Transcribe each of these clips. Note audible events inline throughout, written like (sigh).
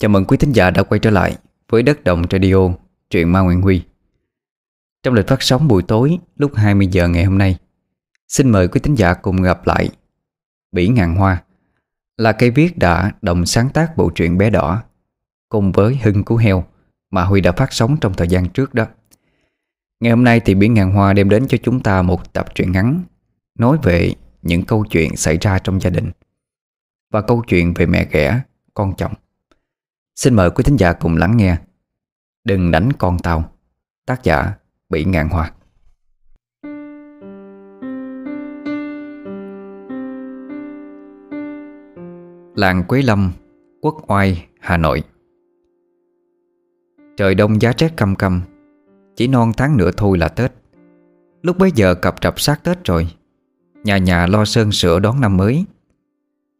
Chào mừng quý thính giả đã quay trở lại với Đất Đồng Radio, truyện Ma Nguyễn Huy. Trong lịch phát sóng buổi tối lúc 20 giờ ngày hôm nay, xin mời quý thính giả cùng gặp lại Bỉ Ngàn Hoa, là cây viết đã đồng sáng tác bộ truyện Bé Đỏ cùng với Hưng Cú Heo mà Huy đã phát sóng trong thời gian trước đó. Ngày hôm nay thì Bỉ Ngàn Hoa đem đến cho chúng ta một tập truyện ngắn nói về những câu chuyện xảy ra trong gia đình và câu chuyện về mẹ ghẻ, con chồng. Xin mời quý thính giả cùng lắng nghe. Đừng đánh con tàu Tác giả Bỉ Ngạn Hoa. Làng Quế Lâm, Quốc Oai, Hà Nội. Trời đông giá rét căm căm Chỉ non tháng nữa thôi là Tết. Lúc bấy giờ cập trập sát Tết rồi Nhà nhà lo sơn sửa đón năm mới.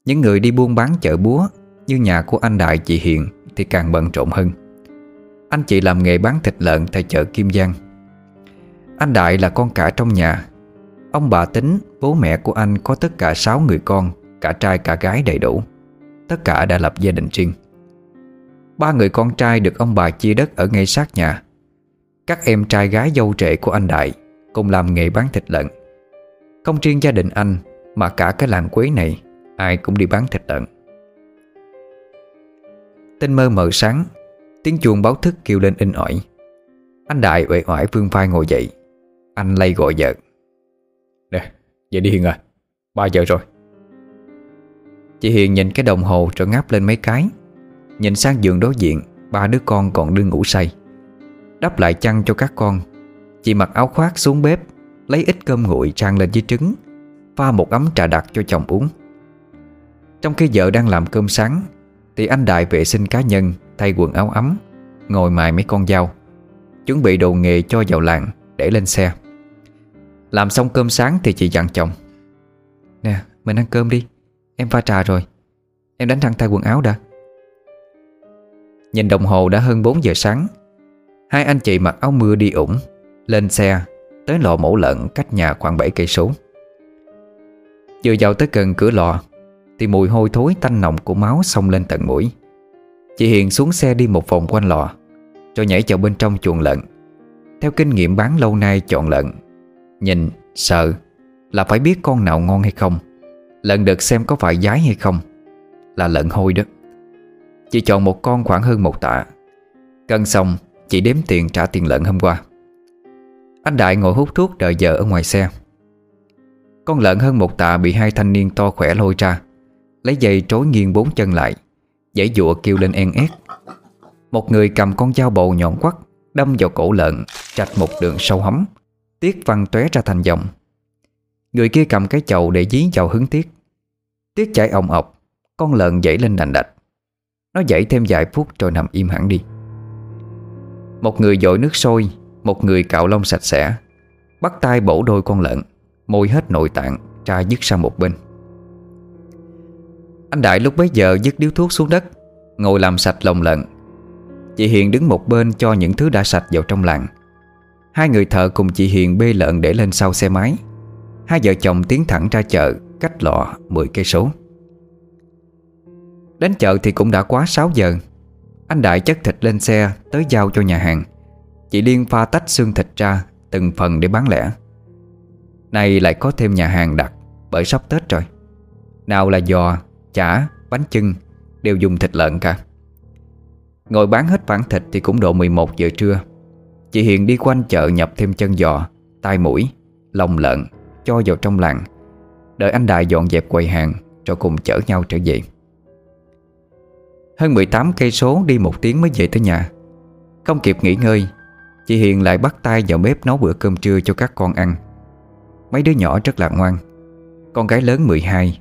Những người đi buôn bán chợ búa Như nhà của anh Đại chị Hiền thì càng bận rộn hơn. Anh chị làm nghề bán thịt lợn tại chợ Kim Giang. Anh Đại là con cả trong nhà. Ông bà tính bố mẹ của anh có tất cả 6 người con, Cả trai cả gái đầy đủ. Tất cả đã lập gia đình riêng. Ba người con trai được ông bà chia đất ở ngay sát nhà. Các em trai gái dâu trệ của anh Đại Cùng làm nghề bán thịt lợn. Không riêng gia đình anh, Mà cả cái làng quế này, Ai cũng đi bán thịt lợn. Tinh mơ mờ sáng. Tiếng chuông báo thức kêu lên in ỏi. Anh Đại uể oải vương vai ngồi dậy. Anh lay gọi vợ. Nè, dậy đi Hiền à. 3 giờ rồi. Chị Hiền nhìn cái đồng hồ rồi ngáp lên mấy cái. Nhìn sang giường đối diện Ba đứa con còn đương ngủ say. Đắp lại chăn cho các con. Chị mặc áo khoác xuống bếp Lấy ít cơm nguội trang lên với trứng Pha một ấm trà đặc cho chồng uống. Trong khi vợ đang làm cơm sáng thì anh Đại vệ sinh cá nhân, Thay quần áo ấm, Ngồi mài mấy con dao. Chuẩn bị đồ nghề cho vào làng, Để lên xe. Làm xong cơm sáng thì chị dặn chồng. Nè, mình ăn cơm đi, Em pha trà rồi. Em đánh răng thay quần áo đã. Nhìn đồng hồ đã hơn 4 giờ sáng. Hai anh chị mặc áo mưa đi ủng, Lên xe Tới lò mổ lợn cách nhà khoảng 7 cây số. Vừa vào tới gần cửa lò thì mùi hôi thối tanh nồng của máu xông lên tận mũi. Chị Hiền xuống xe đi một vòng quanh lò Rồi nhảy vào bên trong chuồng lợn. Theo kinh nghiệm bán lâu nay chọn lợn Nhìn, sợ Là phải biết con nào ngon hay không Lợn được xem có phải giái hay không Là lợn hôi đó. Chị chọn một con khoảng hơn một tạ. Cân xong Chị đếm tiền trả tiền lợn hôm qua. Anh Đại ngồi hút thuốc đợi vợ ở ngoài xe. Con lợn hơn một tạ bị hai thanh niên to khỏe lôi ra. Lấy dây trối nghiêng bốn chân lại, Dãy dụa kêu lên en ét. Một người cầm con dao bầu nhọn quắt Đâm vào cổ lợn, Trạch một đường sâu hấm, Tiết văng tóe ra thành dòng. Người kia cầm cái chậu để dí vào hứng tiết. Tiết chảy ồng ọc, Con lợn dãy lên đành đạch. Nó dãy thêm vài phút rồi nằm im hẳn đi. Một người dội nước sôi, Một người cạo lông sạch sẽ, Bắt tay bổ đôi con lợn, Môi hết nội tạng, tra dứt sang một bên anh Đại lúc bấy giờ dứt điếu thuốc xuống đất Ngồi làm sạch lồng lợn Chị Hiền đứng một bên cho những thứ đã sạch vào trong làng. Hai người thợ cùng chị Hiền bê lợn để lên sau xe máy. Hai vợ chồng tiến thẳng ra chợ Cách lọ 10 cây số. Đến chợ thì cũng đã quá 6 giờ. Anh Đại chất thịt lên xe Tới giao cho nhà hàng. Chị Liên pha tách xương thịt ra Từng phần để bán lẻ. Này lại có thêm nhà hàng đặt Bởi sắp Tết rồi. Nào là giò, chả, bánh chưng Đều dùng thịt lợn cả. Ngồi bán hết bản thịt thì cũng độ 11 giờ trưa. Chị Hiền đi quanh chợ nhập thêm chân giò Tai mũi, lòng lợn Cho vào trong làng. Đợi anh Đại dọn dẹp quầy hàng Rồi cùng chở nhau trở về. Hơn 18 cây số đi một tiếng mới về tới nhà. Không kịp nghỉ ngơi Chị Hiền lại bắt tay vào bếp nấu bữa cơm trưa cho các con ăn. Mấy đứa nhỏ rất là ngoan. Con gái lớn 12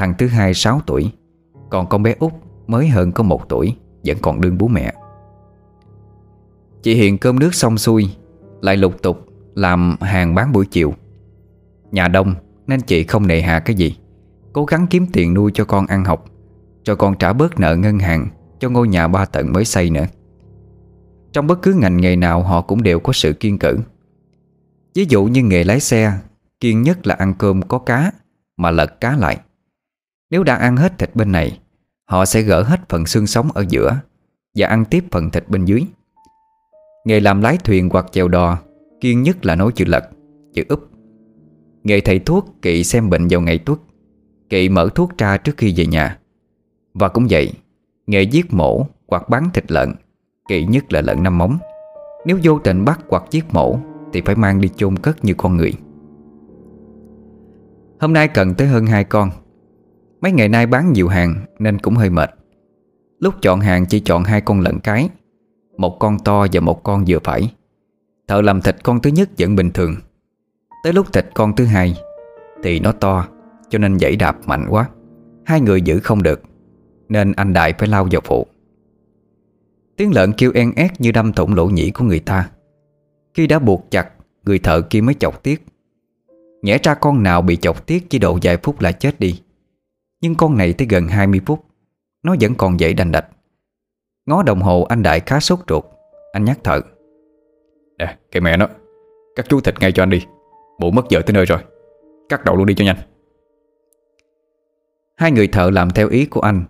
Thằng thứ hai 6 tuổi. Còn con bé út mới hơn có 1 tuổi, Vẫn còn đương bố mẹ. Chị Hiền cơm nước xong xuôi, Lại lục tục làm hàng bán buổi chiều. Nhà đông, Nên chị không nề hà cái gì. Cố gắng kiếm tiền nuôi cho con ăn học, Cho con trả bớt nợ ngân hàng, Cho ngôi nhà ba tầng mới xây nữa. Trong bất cứ ngành nghề nào, Họ cũng đều có sự kiên cử. Ví dụ như nghề lái xe Kiên nhất là ăn cơm có cá, Mà lật cá lại nếu đã ăn hết thịt bên này, Họ sẽ gỡ hết phần xương sống ở giữa Và ăn tiếp phần thịt bên dưới. Nghề làm lái thuyền hoặc chèo đò Kiên nhất là nối chữ lật, Chữ úp. Nghề thầy thuốc, kỵ xem bệnh vào ngày tuất, Kỵ mở thuốc ra trước khi về nhà. Và cũng vậy, Nghề giết mổ hoặc bán thịt lợn, Kỵ nhất là lợn năm móng. Nếu vô tình bắt hoặc giết mổ Thì phải mang đi chôn cất như con người. Hôm nay cần tới hơn hai con. Mấy ngày nay bán nhiều hàng Nên cũng hơi mệt. Lúc chọn hàng chỉ chọn hai con lợn cái, Một con to và một con vừa phải. Thợ làm thịt con thứ nhất vẫn bình thường. Tới lúc thịt con thứ hai Thì nó to, Cho nên dãy đạp mạnh quá. Hai người giữ không được, Nên anh Đại phải lao vào phụ. Tiếng lợn kêu en ét như đâm thủng lỗ nhĩ của người ta. Khi đã buộc chặt, Người thợ kia mới chọc tiết Nhẽ ra con nào bị chọc tiết chỉ độ vài phút là chết đi. Nhưng con này tới gần 20 phút Nó vẫn còn dậy đành đạch. Ngó đồng hồ anh Đại khá sốt ruột. Anh nhắc thợ. Nè cái mẹ nó. Cắt chú thịt ngay cho anh đi. Bộ mất giờ tới nơi rồi. Cắt đầu luôn đi cho nhanh. Hai người thợ làm theo ý của anh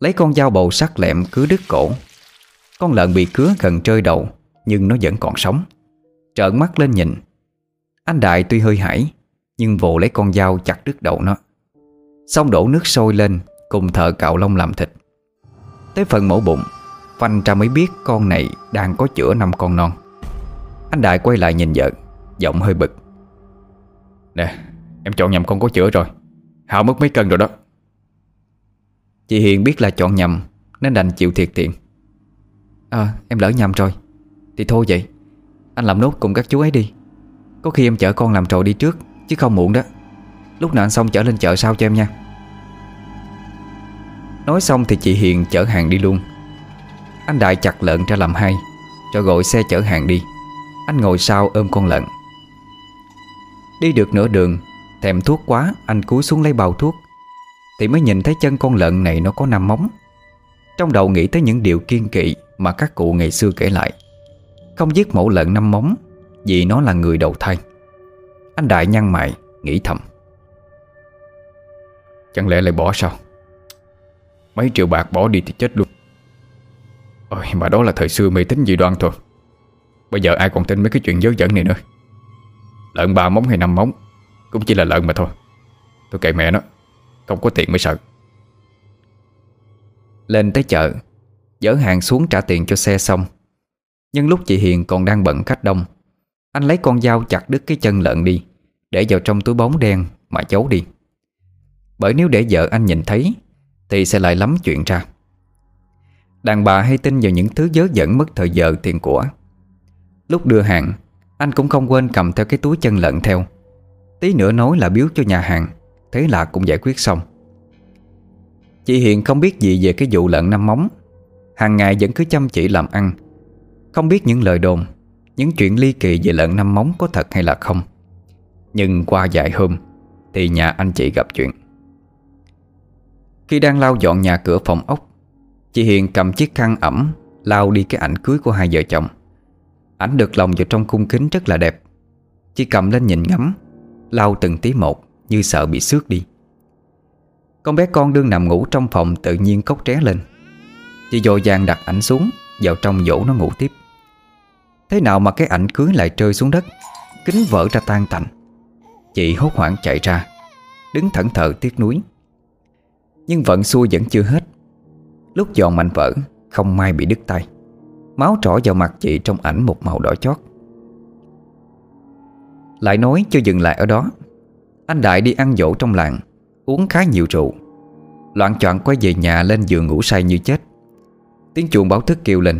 Lấy con dao bầu sắc lẹm cứa đứt cổ. Con lợn bị cứa gần trơi đầu Nhưng nó vẫn còn sống. Trợn mắt lên nhìn. Anh Đại tuy hơi hãi Nhưng vồ lấy con dao chặt đứt đầu nó Xong đổ nước sôi lên Cùng thợ cạo lông làm thịt. Tới phần mổ bụng Phanh ra mới biết con này đang có chữa năm con non. Anh Đại quay lại nhìn vợ Giọng hơi bực. Nè em chọn nhầm con có chữa rồi. Hao mất mấy cân rồi đó. Chị Hiền biết là chọn nhầm Nên đành chịu thiệt tiền. À em lỡ nhầm rồi. Thì thôi vậy. Anh làm nốt cùng các chú ấy đi. Có khi em chở con làm trò đi trước Chứ không muộn đó. Lúc nào anh xong chở lên chợ sau cho em nha Nói xong thì chị Hiền chở hàng đi luôn. Anh Đại chặt lợn ra làm hai, Cho gọi xe chở hàng đi. Anh ngồi sau ôm con lợn. Đi được nửa đường, Thèm thuốc quá, Anh cúi xuống lấy bao thuốc. Thì mới nhìn thấy chân con lợn này nó có năm móng. Trong đầu nghĩ tới những điều kiên kỵ Mà các cụ ngày xưa kể lại. Không giết mẫu lợn năm móng, Vì nó là người đầu thai. Anh Đại nhăn mày, Nghĩ thầm. Chẳng lẽ lại bỏ sao? Mấy triệu bạc bỏ đi thì chết luôn. Ôi, mà đó là thời xưa mê tín dị đoan thôi. Bây giờ ai còn tin mấy cái chuyện dớ dẫn này nữa? Lợn ba móng hay năm móng, Cũng chỉ là lợn mà thôi. Tôi kệ mẹ nó, Không có tiền mới sợ. Lên tới chợ Dỡ hàng xuống trả tiền cho xe xong. Nhưng lúc chị Hiền còn đang bận khách đông, Anh lấy con dao chặt đứt cái chân lợn đi, Để vào trong túi bóng đen Mà giấu đi. Bởi nếu để vợ anh nhìn thấy thì sẽ lại lắm chuyện ra. Đàn bà hay tin vào những thứ dớ dẫn mất thời giờ tiền của. Lúc đưa hàng, Anh cũng không quên cầm theo cái túi chân lợn theo. Tí nữa nói là biếu cho nhà hàng, Thế là cũng giải quyết xong. Chị Hiền không biết gì về cái vụ lợn năm móng. Hàng ngày vẫn cứ chăm chỉ làm ăn. Không biết những lời đồn, Những chuyện ly kỳ về lợn năm móng có thật hay là không. Nhưng qua vài hôm, Thì nhà anh chị gặp chuyện. Khi đang lau dọn nhà cửa phòng ốc, Chị Hiền cầm chiếc khăn ẩm, Lau đi cái ảnh cưới của hai vợ chồng. Ảnh được lòng vào trong khung kính rất là đẹp. Chị cầm lên nhìn ngắm, Lau từng tí một Như sợ bị xước đi. Con bé con đương nằm ngủ trong phòng Tự nhiên cốc tré lên. Chị dội vàng đặt ảnh xuống, Vào trong dỗ nó ngủ tiếp. Thế nào mà cái ảnh cưới lại rơi xuống đất, Kính vỡ ra tan tành. Chị hốt hoảng chạy ra, Đứng thẫn thờ tiếc nuối. Nhưng vận xui vẫn chưa hết. Lúc giòn mạnh vỡ Không may bị đứt tay. Máu trỏ vào mặt chị trong ảnh một màu đỏ chót. Lại nói chưa dừng lại ở đó. Anh Đại đi ăn dỗ trong làng Uống khá nhiều rượu. Loạn choạng quay về nhà lên giường ngủ say như chết. Tiếng chuồng báo thức kêu lên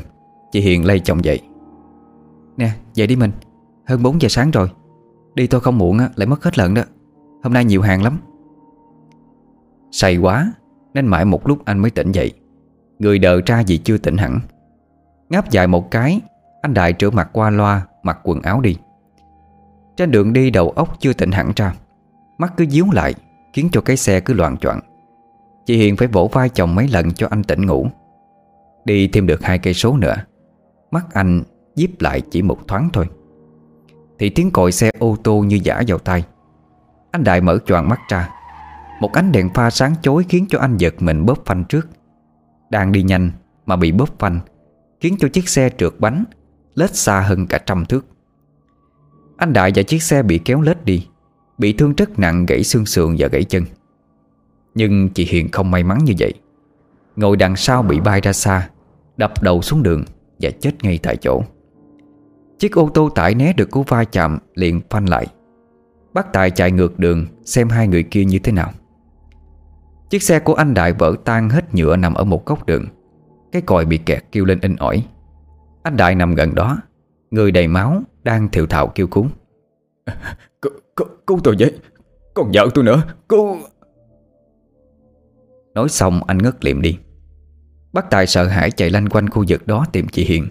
Chị Hiền lay chồng dậy. Nè dậy đi mình Hơn 4 giờ sáng rồi. Đi tôi không muộn á, lại mất hết lợn đó. Hôm nay nhiều hàng lắm. Say quá, Nên mãi một lúc anh mới tỉnh dậy. Người đờ ra vì chưa tỉnh hẳn. Ngáp dài một cái, Anh Đại rửa mặt qua loa, Mặc quần áo đi. Trên đường đi đầu óc chưa tỉnh hẳn ra. Mắt cứ díu lại, Khiến cho cái xe cứ loạn choạng. Chị Hiền phải vỗ vai chồng mấy lần cho anh tỉnh ngủ. Đi thêm được hai cây số nữa. Mắt anh díp lại chỉ một thoáng thôi. Thì tiếng còi xe ô tô như giả vào tay Anh Đại mở choàng mắt ra. Một ánh đèn pha sáng chói khiến cho anh giật mình bóp phanh trước. Đang đi nhanh mà bị bóp phanh, Khiến cho chiếc xe trượt bánh, Lết xa hơn cả trăm thước. Anh Đại và chiếc xe bị kéo lết đi, Bị thương rất nặng gãy xương sườn và gãy chân. Nhưng chị Hiền không may mắn như vậy. Ngồi đằng sau bị bay ra xa, Đập đầu xuống đường Và chết ngay tại chỗ. Chiếc ô tô tải né được cú va chạm liền phanh lại. Bác Tài chạy ngược đường Xem hai người kia như thế nào. Chiếc xe của anh Đại vỡ tan hết nhựa nằm ở một góc đường. Cái còi bị kẹt kêu lên in ỏi. Anh Đại nằm gần đó Người đầy máu Đang thiệu thạo kêu cứu. Cứu, cứu tôi với Còn vợ tôi nữa Cứu. Nói xong anh ngất liệm đi. Bác Tài sợ hãi chạy lanh quanh khu vực đó tìm chị Hiền.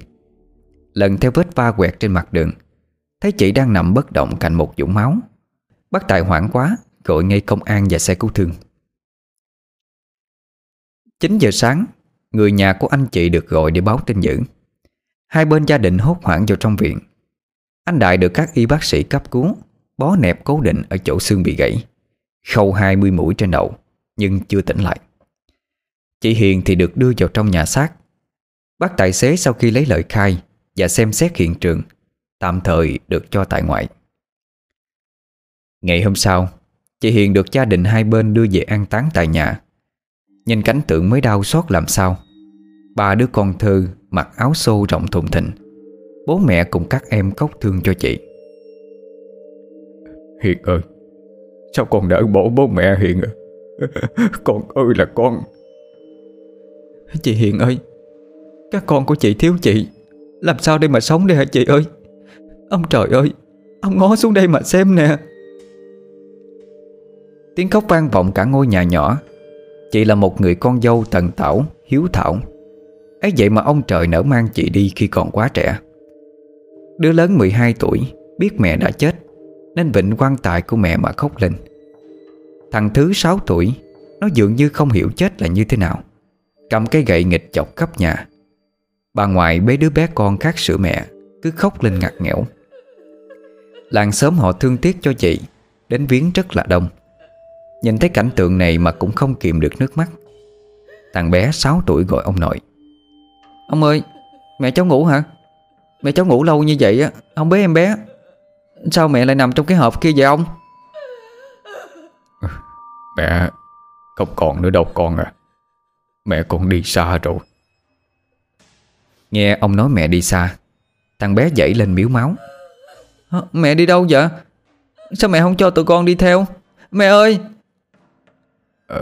Lần theo vết va quẹt trên mặt đường Thấy chị đang nằm bất động cạnh một dũng máu. Bác Tài hoảng quá Gọi ngay công an và xe cứu thương 9 giờ sáng, Người nhà của anh chị được gọi để báo tin dữ. Hai bên gia đình hốt hoảng vào trong viện. Anh Đại được các y bác sĩ cấp cứu, Bó nẹp cố định ở chỗ xương bị gãy. Khâu 20 mũi trên đầu, Nhưng chưa tỉnh lại. Chị Hiền thì được đưa vào trong nhà xác. Bác tài xế sau khi lấy lời khai Và xem xét hiện trường, Tạm thời được cho tại ngoại. Ngày hôm sau, Chị Hiền được gia đình hai bên đưa về an táng tại nhà. Nhìn cảnh tượng mới đau xót làm sao. Ba đứa con thơ mặc áo xô rộng thùng thình. Bố mẹ cùng các em khóc thương cho chị. Hiền ơi Sao con đỡ bỏ bố mẹ Hiền à (laughs) Con ơi là con. Chị Hiền ơi Các con của chị thiếu chị. Làm sao đây mà sống đây hả chị ơi? Ông trời ơi Ông ngó xuống đây mà xem nè. Tiếng khóc vang vọng cả ngôi nhà nhỏ Chị là một người con dâu thần tảo, Hiếu thảo. Ấy vậy mà ông trời nỡ mang chị đi khi còn quá trẻ. Đứa lớn 12 tuổi, Biết mẹ đã chết, Nên vịnh quan tài của mẹ mà khóc lên. Thằng thứ 6 tuổi, Nó dường như không hiểu chết là như thế nào, Cầm cái gậy nghịch chọc khắp nhà. Bà ngoại bế đứa bé con khác sữa mẹ, Cứ khóc lên ngặt nghẽo. Làng sớm họ thương tiếc cho chị, Đến viếng rất là đông. Nhìn thấy cảnh tượng này mà cũng không kìm được nước mắt. Thằng bé 6 tuổi gọi ông nội. Ông ơi Mẹ cháu ngủ hả? Mẹ cháu ngủ lâu như vậy á Không bế em bé. Sao mẹ lại nằm trong cái hộp kia vậy ông? (laughs) Mẹ Không còn nữa đâu con à. Mẹ con đi xa rồi. Nghe ông nói mẹ đi xa Thằng bé dậy lên miếu máu. Mẹ đi đâu vậy? Sao mẹ không cho tụi con đi theo? Mẹ ơi ờ,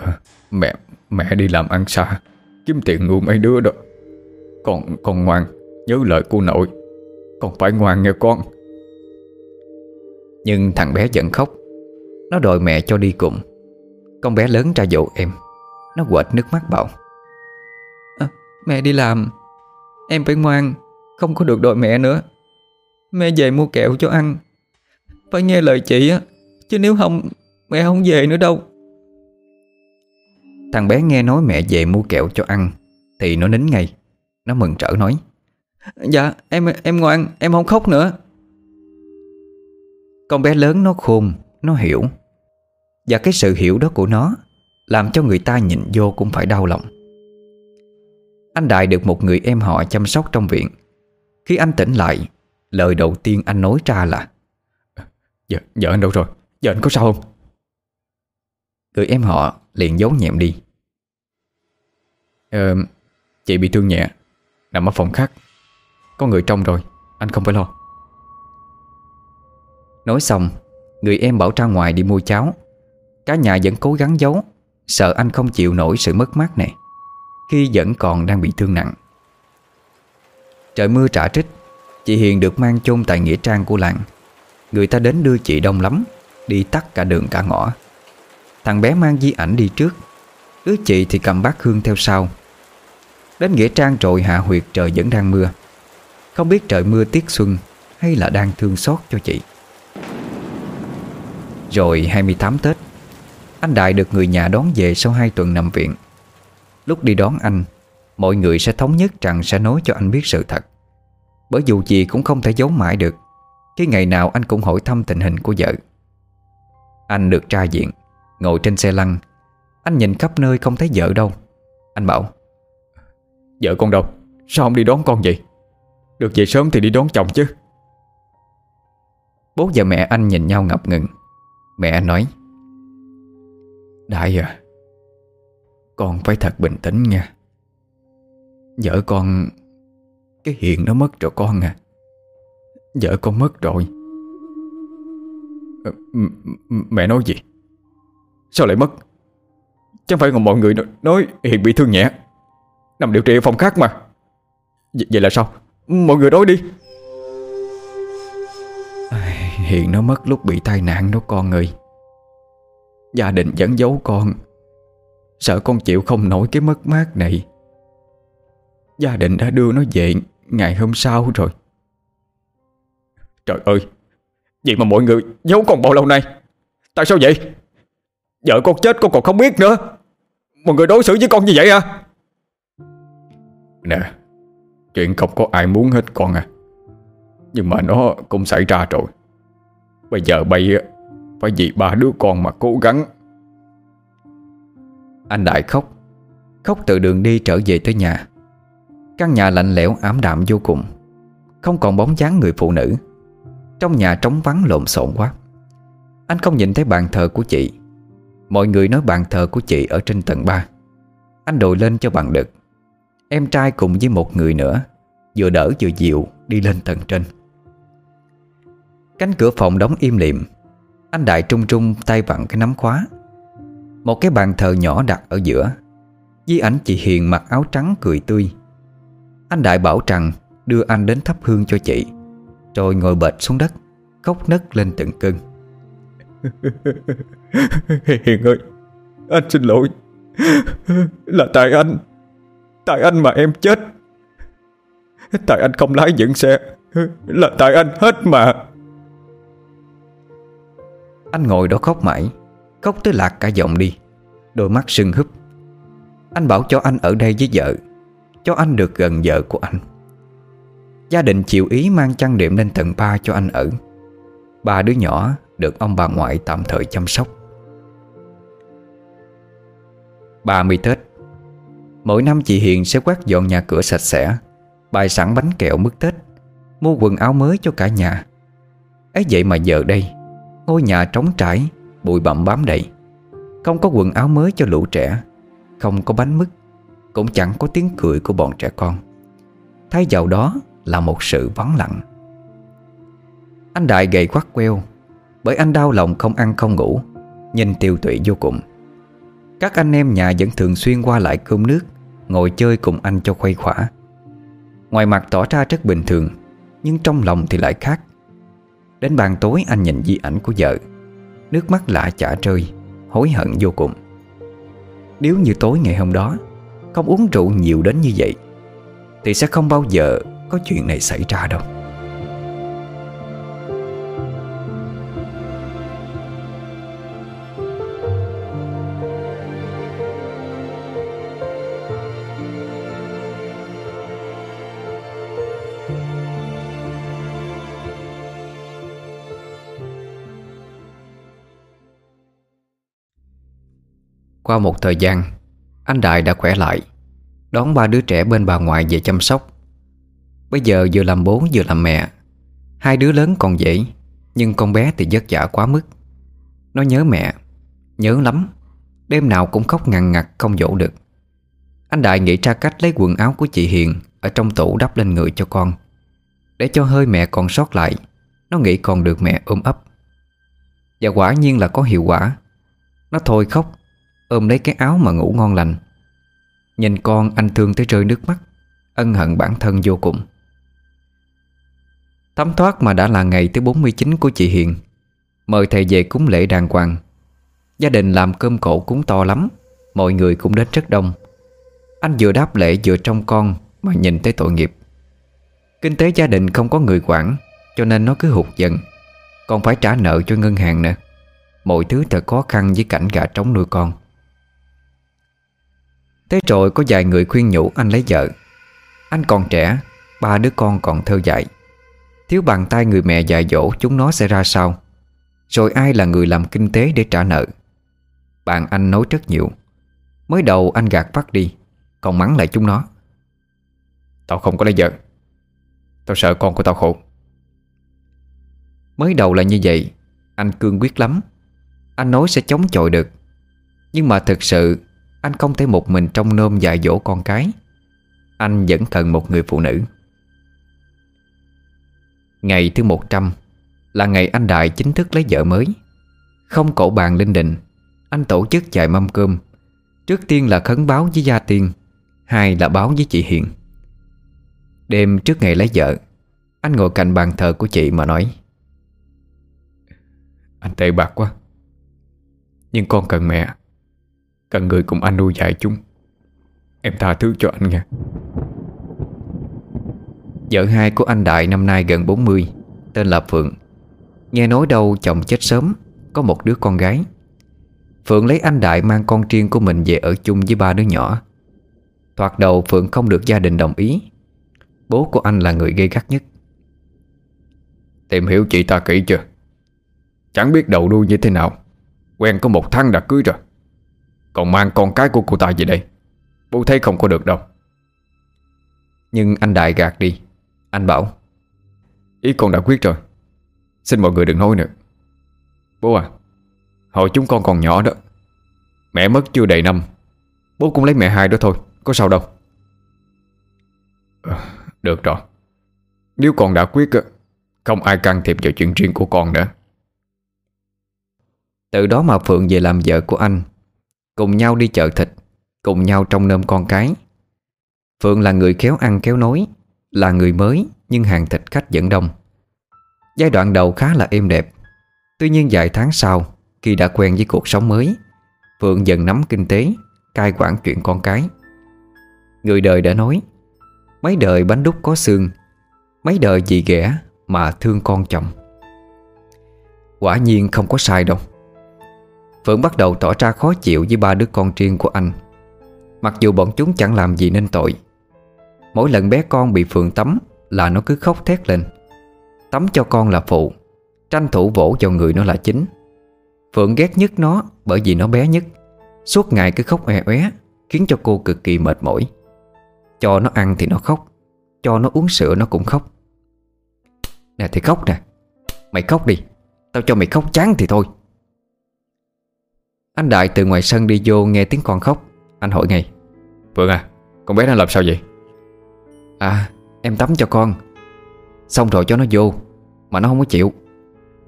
Mẹ mẹ đi làm ăn xa Kiếm tiền nuôi mấy đứa đó. Con con ngoan Nhớ lời cô nội Con phải ngoan nghe con. Nhưng thằng bé vẫn khóc. Nó đòi mẹ cho đi cùng. Con bé lớn ra dỗ em. Nó quệt nước mắt bảo à, Mẹ đi làm. Em phải ngoan Không có được đòi mẹ nữa. Mẹ về mua kẹo cho ăn. Phải nghe lời chị á Chứ nếu không mẹ không về nữa đâu. Thằng bé nghe nói mẹ về mua kẹo cho ăn Thì nó nín ngay. Nó mừng trở nói Dạ em em ngoan em không khóc nữa. Con bé lớn nó khôn Nó hiểu. Và cái sự hiểu đó của nó Làm cho người ta nhìn vô cũng phải đau lòng. Anh Đại được một người em họ chăm sóc trong viện. Khi anh tỉnh lại Lời đầu tiên anh nói ra là Dạ, vợ anh đâu rồi? Vợ anh có sao không? Người em họ liền giấu nhẹm đi. Ờ, chị bị thương nhẹ Nằm ở phòng khác. Có người trong rồi, anh không phải lo. Nói xong Người em bảo ra ngoài đi mua cháo. Cả nhà vẫn cố gắng giấu Sợ anh không chịu nổi sự mất mát này Khi vẫn còn đang bị thương nặng. Trời mưa trả trích Chị Hiền được mang chôn tại nghĩa trang của làng. Người ta đến đưa chị đông lắm Đi tắt cả đường cả ngõ. Thằng bé mang di ảnh đi trước. Đứa chị thì cầm bát hương theo sau. Đến nghĩa trang rồi hạ huyệt, trời vẫn đang mưa. Không biết trời mưa tiết xuân Hay là đang thương xót cho chị. Rồi 28 Tết, Anh Đại được người nhà đón về sau 2 tuần nằm viện. Lúc đi đón anh, Mọi người sẽ thống nhất rằng sẽ nói cho anh biết sự thật. Bởi dù gì cũng không thể giấu mãi được, Khi ngày nào anh cũng hỏi thăm tình hình của vợ. Anh được tra diện. Ngồi trên xe lăn. Anh nhìn khắp nơi không thấy vợ đâu. Anh bảo Vợ con đâu? Sao không đi đón con vậy? Được về sớm thì đi đón chồng chứ. Bố và mẹ anh nhìn nhau ngập ngừng. Mẹ anh nói Đại à Con phải thật bình tĩnh nha. Vợ con Cái hiện nó mất rồi con à. Vợ con mất rồi. Ờ, Mẹ nói gì Sao lại mất? Chẳng phải còn mọi người nói Hiền bị thương nhẹ. Nằm điều trị ở phòng khác mà. V Vậy là sao? Mọi người nói đi. Hiền nó mất lúc bị tai nạn đó con ơi. Gia đình vẫn giấu con. Sợ con chịu không nổi cái mất mát này. Gia đình đã đưa nó về Ngày hôm sau rồi. Trời ơi. Vậy mà mọi người giấu con bao lâu nay? Tại sao vậy Vợ con chết con còn không biết nữa. Mọi người đối xử với con như vậy à? Nè Chuyện không có ai muốn hết con à. Nhưng mà nó cũng xảy ra rồi. Bây giờ bay Phải vì ba đứa con mà cố gắng. Anh Đại khóc. Khóc từ đường đi trở về tới nhà. Căn nhà lạnh lẽo ảm đạm vô cùng. Không còn bóng dáng người phụ nữ. Trong nhà trống vắng lộn xộn quá. Anh không nhìn thấy bàn thờ của chị Mọi người nói bàn thờ của chị ở trên tầng 3 Anh đội lên cho bằng được. Em trai cùng với một người nữa, Vừa đỡ vừa dịu, đi lên tầng trên. Cánh cửa phòng đóng im lìm. Anh Đại trung trung tay vặn cái nắm khóa. Một cái bàn thờ nhỏ đặt ở giữa. Di ảnh chị Hiền mặc áo trắng cười tươi. Anh Đại bảo rằng đưa anh đến thắp hương cho chị. Rồi ngồi bệt xuống đất, Khóc nấc lên từng cơn. (laughs) Hiền ơi, Anh xin lỗi. Là tại anh Tại anh mà em chết. Tại anh không lái dựng xe, Là tại anh hết mà. Anh ngồi đó khóc mãi, Khóc tới lạc cả giọng đi, Đôi mắt sưng húp. Anh bảo cho anh ở đây với vợ, Cho anh được gần vợ của anh. Gia đình chịu ý mang chăn đệm lên tầng 3 cho anh ở. Ba đứa nhỏ được ông bà ngoại tạm thời chăm sóc. 30 Tết, Mỗi năm chị Hiền sẽ quét dọn nhà cửa sạch sẽ Bài sẵn bánh kẹo mứt Tết, Mua quần áo mới cho cả nhà. Ấy vậy mà giờ đây, Ngôi nhà trống trải, Bụi bặm bám đầy. Không có quần áo mới cho lũ trẻ, Không có bánh mứt, Cũng chẳng có tiếng cười của bọn trẻ con. Thay vào đó là một sự vắng lặng. Anh Đại gầy quắt queo bởi anh đau lòng không ăn không ngủ, Nhìn tiêu tụy vô cùng. Các anh em nhà vẫn thường xuyên qua lại cơm nước, Ngồi chơi cùng anh cho khuây khỏa. Ngoài mặt tỏ ra rất bình thường, Nhưng trong lòng thì lại khác. Đến bàn tối anh nhìn di ảnh của vợ, Nước mắt lạ chả rơi, Hối hận vô cùng. Nếu như tối ngày hôm đó, Không uống rượu nhiều đến như vậy, Thì sẽ không bao giờ có chuyện này xảy ra đâu. Qua một thời gian, Anh Đại đã khỏe lại, Đón ba đứa trẻ bên bà ngoại về chăm sóc. Bây giờ vừa làm bố vừa làm mẹ, Hai đứa lớn còn dễ, Nhưng con bé thì vất vả quá mức. Nó nhớ mẹ, Nhớ lắm, Đêm nào cũng khóc ngằn ngặt không dỗ được. Anh Đại nghĩ ra cách lấy quần áo của chị Hiền Ở trong tủ đắp lên người cho con. Để cho hơi mẹ còn sót lại, Nó nghĩ còn được mẹ ôm ấp. Và quả nhiên là có hiệu quả. Nó thôi khóc Ôm lấy cái áo mà ngủ ngon lành. Nhìn con anh thương tới rơi nước mắt, Ân hận bản thân vô cùng. Thấm thoát mà đã là ngày thứ 49 của chị Hiền, Mời thầy về cúng lễ đàng hoàng. Gia đình làm cơm cổ cúng to lắm, Mọi người cũng đến rất đông. Anh vừa đáp lễ vừa trông con Mà nhìn tới tội nghiệp. Kinh tế gia đình không có người quản, Cho nên nó cứ hụt dần. Còn phải trả nợ cho ngân hàng nữa. Mọi thứ thật khó khăn với cảnh gà trống nuôi con. Thế rồi có vài người khuyên nhủ anh lấy vợ. Anh còn trẻ, Ba đứa con còn thơ dại. Thiếu bàn tay người mẹ dạy dỗ chúng nó sẽ ra sao? Rồi ai là người làm kinh tế để trả nợ? Bạn anh nói rất nhiều. Mới đầu anh gạt phát đi, Còn mắng lại chúng nó. Tao không có lấy vợ. Tao sợ con của tao khổ. Mới đầu là như vậy, Anh cương quyết lắm. Anh nói sẽ chống chọi được. Nhưng mà thực sự anh không thể một mình trong nôm dạy dỗ con cái. Anh vẫn cần một người phụ nữ. Ngày thứ 100 Là ngày anh Đại chính thức lấy vợ mới. Không cổ bàn linh đình, Anh tổ chức chạy mâm cơm. Trước tiên là khấn báo với gia tiên Hai là báo với chị Hiền. Đêm trước ngày lấy vợ Anh ngồi cạnh bàn thờ của chị mà nói Anh tệ bạc quá Nhưng con cần mẹ. Cần người cùng anh nuôi dạy chúng. Em tha thứ cho anh nha. Vợ hai của anh Đại năm nay gần 40 Tên là Phượng. Nghe nói đâu chồng chết sớm, Có một đứa con gái. Phượng lấy anh Đại mang con riêng của mình về ở chung với ba đứa nhỏ. Thoạt đầu Phượng không được gia đình đồng ý. Bố của anh là người gây gắt nhất. Tìm hiểu chị ta kỹ chưa? Chẳng biết đầu đuôi như thế nào. Quen có một tháng đã cưới rồi. Còn mang con cái của cô ta về đây. Bố thấy không có được đâu. Nhưng anh Đại gạt đi. Anh bảo Ý con đã quyết rồi. Xin mọi người đừng nói nữa. Bố à Hồi chúng con còn nhỏ đó Mẹ mất chưa đầy năm. Bố cũng lấy mẹ hai đó thôi Có sao đâu. À, Được rồi. Nếu con đã quyết Không ai can thiệp vào chuyện riêng của con nữa. Từ đó mà Phượng về làm vợ của anh Cùng nhau đi chợ thịt, Cùng nhau trong nơm con cái. Phượng là người khéo ăn khéo nói, Là người mới Nhưng hàng thịt khách vẫn đông. Giai đoạn đầu khá là êm đẹp. Tuy nhiên vài tháng sau, Khi đã quen với cuộc sống mới, Phượng dần nắm kinh tế, Cai quản chuyện con cái. Người đời đã nói, Mấy đời bánh đúc có xương, Mấy đời dì ghẻ mà thương con chồng. Quả nhiên không có sai đâu. Phượng bắt đầu tỏ ra khó chịu với ba đứa con riêng của anh. Mặc dù bọn chúng chẳng làm gì nên tội. Mỗi lần bé con bị Phượng tắm Là nó cứ khóc thét lên. Tắm cho con là phụ, Tranh thủ vỗ vào người nó là chính. Phượng ghét nhất nó bởi vì nó bé nhất. Suốt ngày cứ khóc e oé, Khiến cho cô cực kỳ mệt mỏi. Cho nó ăn thì nó khóc, Cho nó uống sữa nó cũng khóc. Nè thì khóc nè. Mày khóc đi, Tao cho mày khóc chán thì thôi. Anh Đại từ ngoài sân đi vô nghe tiếng con khóc. Anh hỏi ngay Phượng à Con bé nó làm sao vậy? À em tắm cho con. Xong rồi cho nó vô Mà nó không có chịu.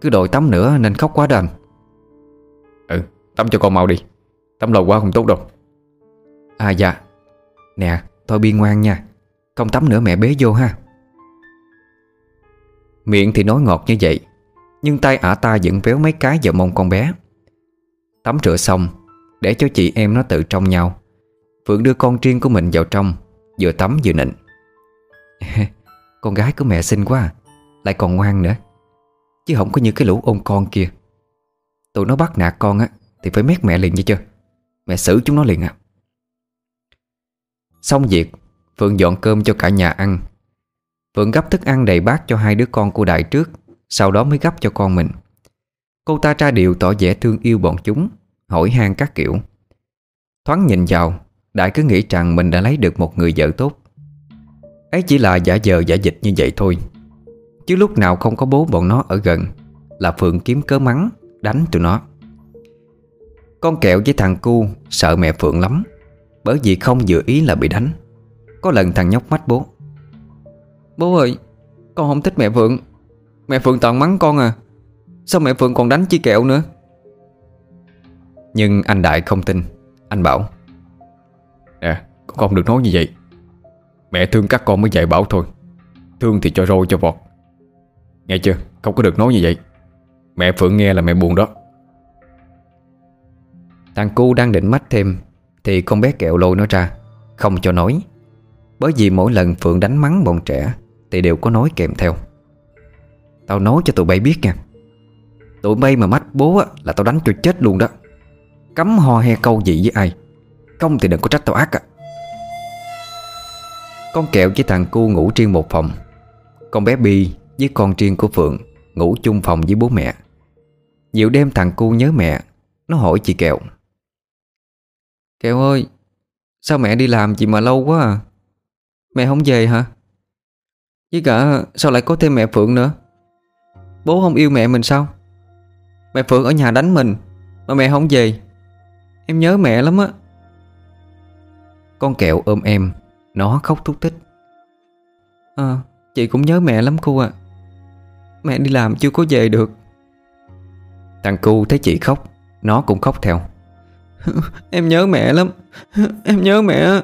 Cứ đòi tắm nữa nên khóc quá đó anh Ừ tắm cho con mau đi. Tắm lâu quá không tốt đâu. À dạ. Nè thôi bi ngoan nha. Không tắm nữa mẹ bế vô ha. Miệng thì nói ngọt như vậy Nhưng tay ả ta vẫn véo mấy cái vào mông con bé Tắm rửa xong, Để cho chị em nó tự trong nhau. Phượng đưa con riêng của mình vào trong, Vừa tắm vừa nịnh. (laughs) Con gái của mẹ xinh quá à. Lại còn ngoan nữa. Chứ không có như cái lũ ôn con kia. Tụi nó bắt nạt con á, Thì phải mét mẹ liền như chưa Mẹ xử chúng nó liền à. Xong việc, Phượng dọn cơm cho cả nhà ăn. Phượng gấp thức ăn đầy bát cho hai đứa con của Đại trước, Sau đó mới gấp cho con mình. Cô ta tra điều tỏ vẻ thương yêu bọn chúng. Hỏi han các kiểu. Thoáng nhìn vào, Đại cứ nghĩ rằng mình đã lấy được một người vợ tốt. Ấy chỉ là giả vờ giả dịch như vậy thôi. Chứ lúc nào không có bố bọn nó ở gần, Là Phượng kiếm cớ mắng, Đánh tụi nó. Con kẹo với thằng cu Sợ mẹ Phượng lắm, Bởi vì không dự ý là bị đánh. Có lần thằng nhóc mách bố. Bố ơi, Con không thích mẹ Phượng. Mẹ Phượng toàn mắng con à. Sao mẹ Phượng còn đánh chi kẹo nữa? Nhưng anh Đại không tin. Anh bảo Nè con không được nói như vậy. Mẹ thương các con mới dạy bảo thôi. Thương thì cho rôi cho vọt. Nghe chưa? Không có được nói như vậy. Mẹ Phượng nghe là mẹ buồn đó. Thằng cu đang định mách thêm Thì con bé kẹo lôi nó ra Không cho nói. Bởi vì mỗi lần Phượng đánh mắng bọn trẻ Thì đều có nói kèm theo. Tao nói cho tụi bay biết nha. Tụi bay mà mách bố á, là tao đánh cho chết luôn đó. Cấm ho he câu gì với ai. Không thì đừng có trách tao ác à Con kẹo với thằng cu ngủ riêng một phòng. Con bé Bi với con riêng của Phượng Ngủ chung phòng với bố mẹ. Nhiều đêm thằng cu nhớ mẹ, Nó hỏi chị kẹo. Kẹo ơi, Sao mẹ đi làm chị mà lâu quá à? Mẹ không về hả? Với cả sao lại có thêm mẹ Phượng nữa? Bố không yêu mẹ mình sao? Mẹ Phượng ở nhà đánh mình Mà mẹ không về. Em nhớ mẹ lắm á. Con kẹo ôm em, Nó khóc thúc thích À ờ, chị cũng nhớ mẹ lắm cô ạ. Mẹ đi làm chưa có về được. Thằng cu thấy chị khóc, Nó cũng khóc theo. (laughs) Em nhớ mẹ lắm. (laughs) Em nhớ mẹ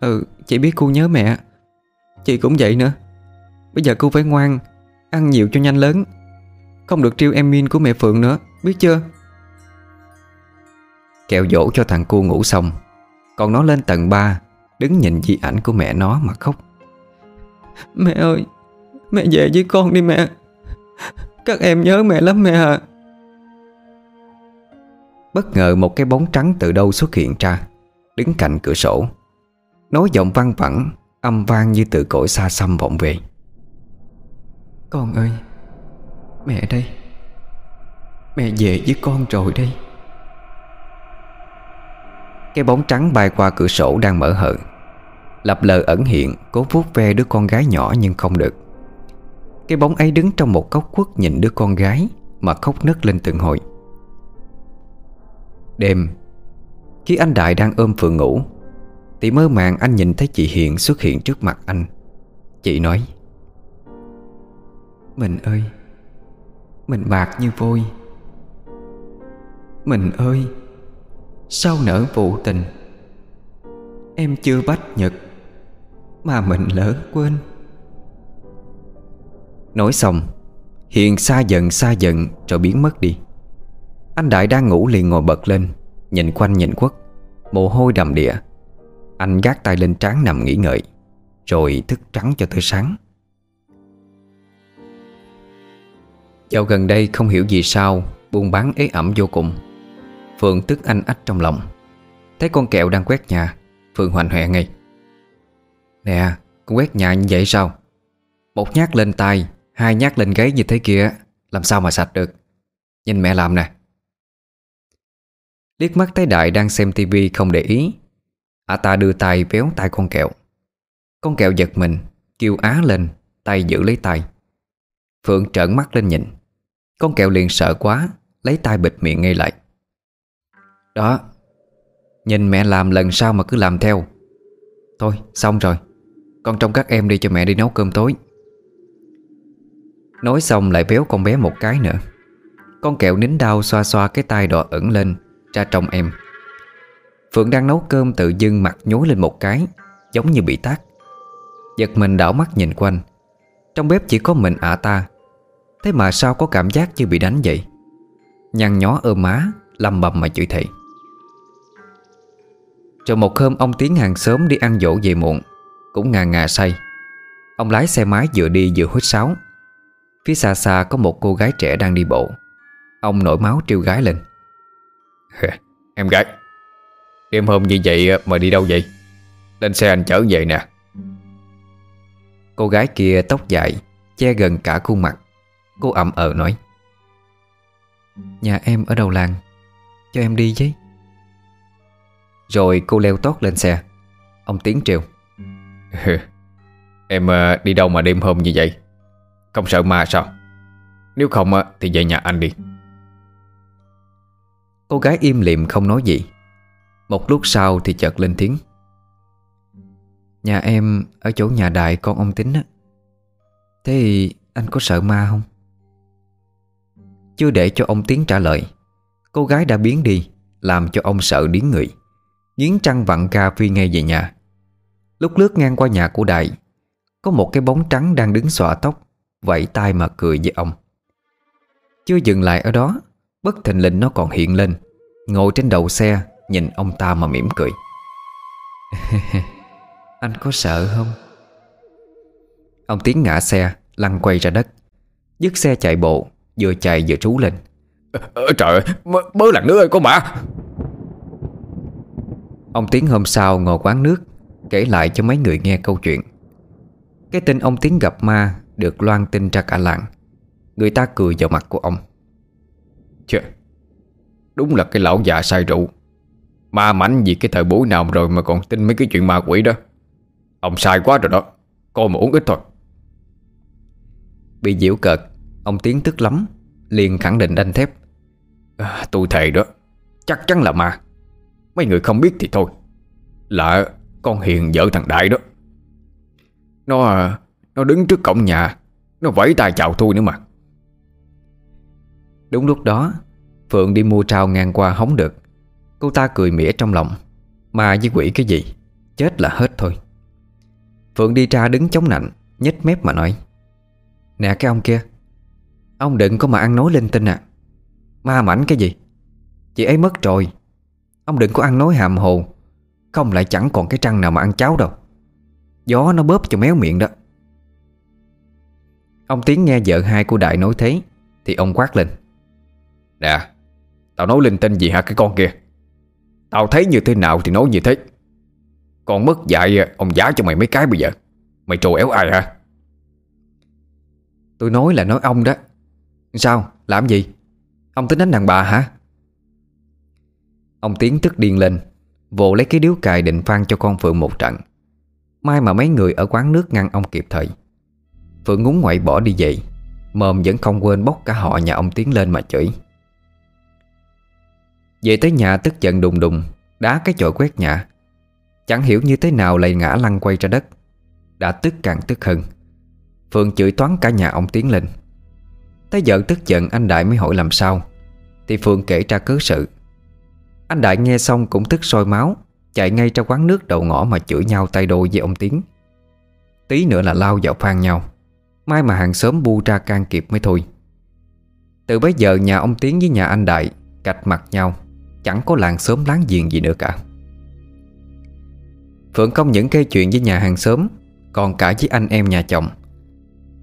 Ừ chị biết cô nhớ mẹ. Chị cũng vậy nữa. Bây giờ cô phải ngoan, Ăn nhiều cho nhanh lớn. Không được trêu em min của mẹ Phượng nữa, Biết chưa? Kẹo dỗ cho thằng cu ngủ xong. Còn nó lên tầng 3 Đứng nhìn di ảnh của mẹ nó mà khóc. Mẹ ơi, Mẹ về với con đi mẹ. Các em nhớ mẹ lắm mẹ à Bất ngờ một cái bóng trắng từ đâu xuất hiện ra, Đứng cạnh cửa sổ. Nói giọng văng vẳng, Âm vang như từ cõi xa xăm vọng về. Con ơi, Mẹ đây. Mẹ về với con rồi đây. Cái bóng trắng bay qua cửa sổ đang mở hờ. Lập lờ ẩn hiện, Cố vuốt ve đứa con gái nhỏ nhưng không được. Cái bóng ấy đứng trong một góc quất Nhìn đứa con gái Mà khóc nấc lên từng hồi. Đêm, Khi anh Đại đang ôm Phượng ngủ, Thì mơ màng anh nhìn thấy chị Hiền xuất hiện trước mặt anh. Chị nói, Mình ơi, Mình bạc như vôi. Mình ơi. Sao nở vụ tình? Em chưa bách nhật, Mà mình lỡ quên. Nói xong, Hiền xa dần xa dần rồi biến mất đi. Anh Đại đang ngủ liền ngồi bật lên, Nhìn quanh nhìn quất Mồ hôi đầm đìa. Anh gác tay lên trán nằm nghỉ ngợi Rồi thức trắng cho tới sáng. Dạo gần đây không hiểu gì sao Buôn bán ế ẩm vô cùng. Phượng tức anh ách trong lòng. Thấy con kẹo đang quét nhà Phượng hoành hoẹ ngay. Nè, con quét nhà như vậy sao? Một nhát lên tay, Hai nhát lên gáy như thế kia, Làm sao mà sạch được? Nhìn mẹ làm nè. Liếc mắt thấy Đại đang xem tivi không để ý. Ả ta đưa tay véo tay con kẹo. Con kẹo giật mình, Kêu á lên, Tay giữ lấy tay. Phượng trợn mắt lên nhìn. Con kẹo liền sợ quá, Lấy tay bịt miệng ngay lại. Đó. Nhìn mẹ làm lần sau mà cứ làm theo. Thôi, xong rồi. Con trông các em đi cho mẹ đi nấu cơm tối. Nói xong lại béo con bé một cái nữa. Con kẹo nín đau xoa xoa cái tay đỏ ẩn lên Ra trong em. Phượng đang nấu cơm tự dưng mặt nhối lên một cái, Giống như bị tát. Giật mình đảo mắt nhìn quanh. Trong bếp chỉ có mình ả ta. Thế mà sao có cảm giác như bị đánh vậy? Nhăn nhó ôm má, Lầm bầm mà chửi thầy rồi một hôm ông Tiến hàng sớm đi ăn dỗ về muộn Cũng ngà ngà say. Ông lái xe máy vừa đi vừa hút sáo. Phía xa xa có một cô gái trẻ đang đi bộ. Ông nổi máu trêu gái lên. Em gái Đêm hôm như vậy mà đi đâu vậy? Lên xe anh chở về nè. Cô gái kia tóc dài Che gần cả khuôn mặt. Cô ậm ờ nói. Nhà em ở đầu làng Cho em đi chứ Rồi cô leo tót lên xe. Ông Tiến trêu. Em ờ, đi đâu mà đêm hôm như vậy? Không sợ ma sao? Nếu không thì về nhà anh đi. Cô gái im lìm không nói gì. Một lúc sau thì chợt lên tiếng. Nhà em ở chỗ nhà đại con ông Tính á. Thế thì anh có sợ ma không? Chưa để cho ông Tiến trả lời Cô gái đã biến đi Làm cho ông sợ điếng người Nghiến trăng vặn ca phi ngay về nhà. Lúc lướt ngang qua nhà của Đại Có một cái bóng trắng đang đứng xõa tóc Vẫy tay mà cười với ông. Chưa dừng lại ở đó Bất thình lình nó còn hiện lên Ngồi trên đầu xe Nhìn ông ta mà mỉm cười. (laughs) Anh có sợ không? Ông Tiến ngã xe Lăn quay ra đất. Dứt xe chạy bộ Vừa chạy vừa trú lên. Ờ, Trời ơi mới lần nữa ơi con bà Ông Tiến hôm sau ngồi quán nước Kể lại cho mấy người nghe câu chuyện. Cái tin ông Tiến gặp ma Được loan tin ra cả làng. Người ta cười vào mặt của ông. Chà Đúng là cái lão già say rượu. Ma mảnh gì cái thời buổi nào rồi Mà còn tin mấy cái chuyện ma quỷ đó. Ông sai quá rồi đó Coi mà uống ít thôi. Bị diễu cợt Ông Tiến tức lắm liền khẳng định đanh thép. À, Tôi thề đó Chắc chắn là ma Mấy người không biết thì thôi. Là con Hiền vợ thằng Đại đó. Nó Nó đứng trước cổng nhà, Nó vẫy tay chào tôi nữa mà. Đúng lúc đó, Phượng đi mua trao ngang qua hóng được. Cô ta cười mỉa trong lòng. Mà với quỷ cái gì? Chết là hết thôi. Phượng đi ra đứng chống nạnh, nhếch mép mà nói. Nè cái ông kia, Ông đừng có mà ăn nói linh tinh à. Ma mảnh cái gì? Chị ấy mất rồi. Ông đừng có ăn nói hàm hồ. Không lại chẳng còn cái trăng nào mà ăn cháo đâu. Gió nó bóp cho méo miệng đó. Ông Tiến nghe vợ hai của Đại nói thế, Thì ông quát lên. Nè, Tao nói linh tinh gì hả cái con kia? Tao thấy như thế nào thì nói như thế. Con mất dạy, Ông giá cho mày mấy cái bây giờ. Mày trồ éo ai hả? Tôi nói là nói ông đó. Sao? Làm gì? Ông tính đánh đàn bà hả? Ông Tiến tức điên lên Vồ lấy cái điếu cài định phan cho con Phượng một trận. Mai mà mấy người ở quán nước ngăn ông kịp thời. Phượng ngúng ngoại bỏ đi vậy, Mồm vẫn không quên bốc cả họ nhà ông Tiến lên mà chửi. Về tới nhà tức giận đùng đùng Đá cái chổi quét nhà. Chẳng hiểu như thế nào lại ngã lăn quay ra đất. Đã tức càng tức hơn. Phượng chửi toán cả nhà ông Tiến lên. Tới giờ tức giận anh Đại mới hỏi làm sao. Thì Phượng kể ra cớ sự. Anh Đại nghe xong cũng tức sôi máu, Chạy ngay ra quán nước đầu ngõ mà chửi nhau tay đôi với ông Tiến. Tí nữa là lao vào phan nhau. Mai mà hàng xóm bu ra can kịp mới thôi. Từ bấy giờ nhà ông Tiến với nhà anh Đại Cạch mặt nhau, Chẳng có làng xóm láng giềng gì nữa cả. Phượng không những gây chuyện với nhà hàng xóm, Còn cả với anh em nhà chồng.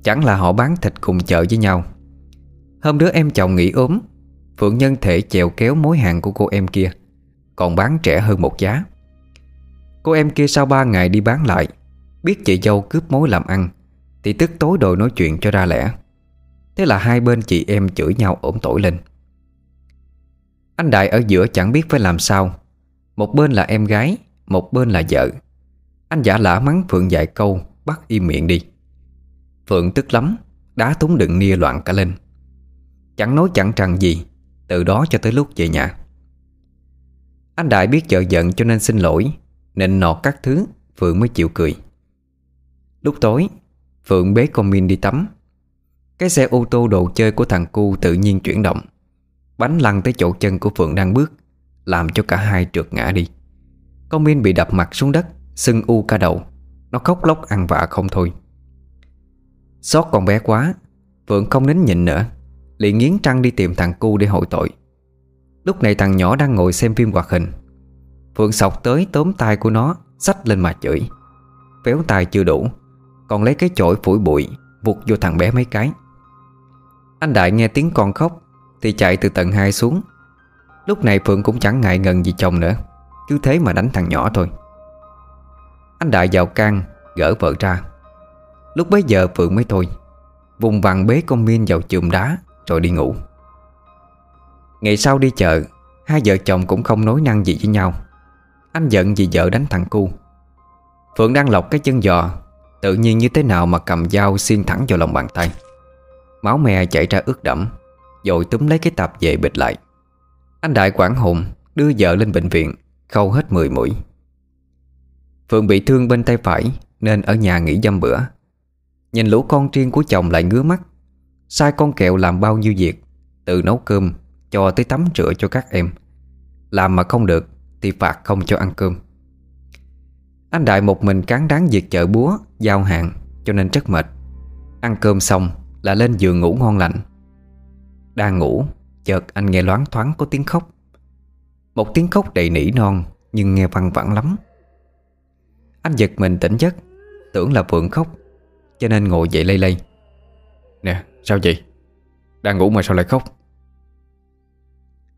Chẳng là họ bán thịt cùng chợ với nhau. Hôm đứa em chồng nghỉ ốm Phượng nhân thể chèo kéo mối hàng của cô em kia, Còn bán trẻ hơn một giá. Cô em kia sau ba ngày đi bán lại, Biết chị dâu cướp mối làm ăn, Thì tức tối đòi nói chuyện cho ra lẽ. Thế là hai bên chị em chửi nhau ổn tội lên. Anh Đại ở giữa chẳng biết phải làm sao. Một bên là em gái, Một bên là vợ. Anh giả lả mắng Phượng dạy câu, Bắt im miệng đi. Phượng tức lắm, Đá túng đựng nia loạn cả lên. Chẳng nói chẳng rằng gì từ đó cho tới lúc về nhà. Anh Đại biết vợ giận cho nên xin lỗi, nên nọt các thứ, Phượng mới chịu cười. Lúc tối, Phượng bế con Min đi tắm. Cái xe ô tô đồ chơi của thằng cu tự nhiên chuyển động. Bánh lăn tới chỗ chân của Phượng đang bước, Làm cho cả hai trượt ngã đi. Con Min bị đập mặt xuống đất, Sưng u cả đầu. Nó khóc lóc ăn vạ không thôi. Xót con bé quá, Phượng không nín nhịn nữa liền nghiến trăng đi tìm thằng cu để hội tội. Lúc này thằng nhỏ đang ngồi xem phim hoạt hình. Phượng sọc tới tóm tay của nó, Xách lên mà chửi. Véo tay chưa đủ, Còn lấy cái chổi phủi bụi, Vụt vô thằng bé mấy cái. Anh Đại nghe tiếng con khóc, Thì chạy từ tầng 2 xuống. Lúc này Phượng cũng chẳng ngại ngần gì chồng nữa, Cứ thế mà đánh thằng nhỏ thôi. Anh Đại vào can, Gỡ vợ ra. Lúc bấy giờ Phượng mới thôi, Vùng vằng bế con Min vào chùm đá. Rồi đi ngủ. Ngày sau đi chợ, Hai vợ chồng cũng không nói năng gì với nhau. Anh giận vì vợ đánh thằng cu. Phượng đang lọc cái chân giò, Tự nhiên như thế nào mà cầm dao xiên thẳng vào lòng bàn tay. Máu me chảy ra ướt đẫm Rồi túm lấy cái tạp về bịch lại. Anh Đại quảng hồn, Đưa vợ lên bệnh viện, Khâu hết 10 mũi. Phượng bị thương bên tay phải, Nên ở nhà nghỉ dăm bữa. Nhìn lũ con riêng của chồng lại ngứa mắt. Sai con kẹo làm bao nhiêu việc, Từ nấu cơm cho tới tắm rửa cho các em. Làm mà không được Thì phạt không cho ăn cơm. Anh Đại một mình cán đáng việc chợ búa, Giao hàng, cho nên rất mệt. Ăn cơm xong là lên giường ngủ ngon lành. Đang ngủ, Chợt anh nghe loáng thoáng có tiếng khóc. Một tiếng khóc đầy nỉ non, Nhưng nghe văng vẳng lắm. Anh giật mình tỉnh giấc, Tưởng là Phượng khóc, Cho nên ngồi dậy lây lây. Nè sao vậy? Đang ngủ mà sao lại khóc?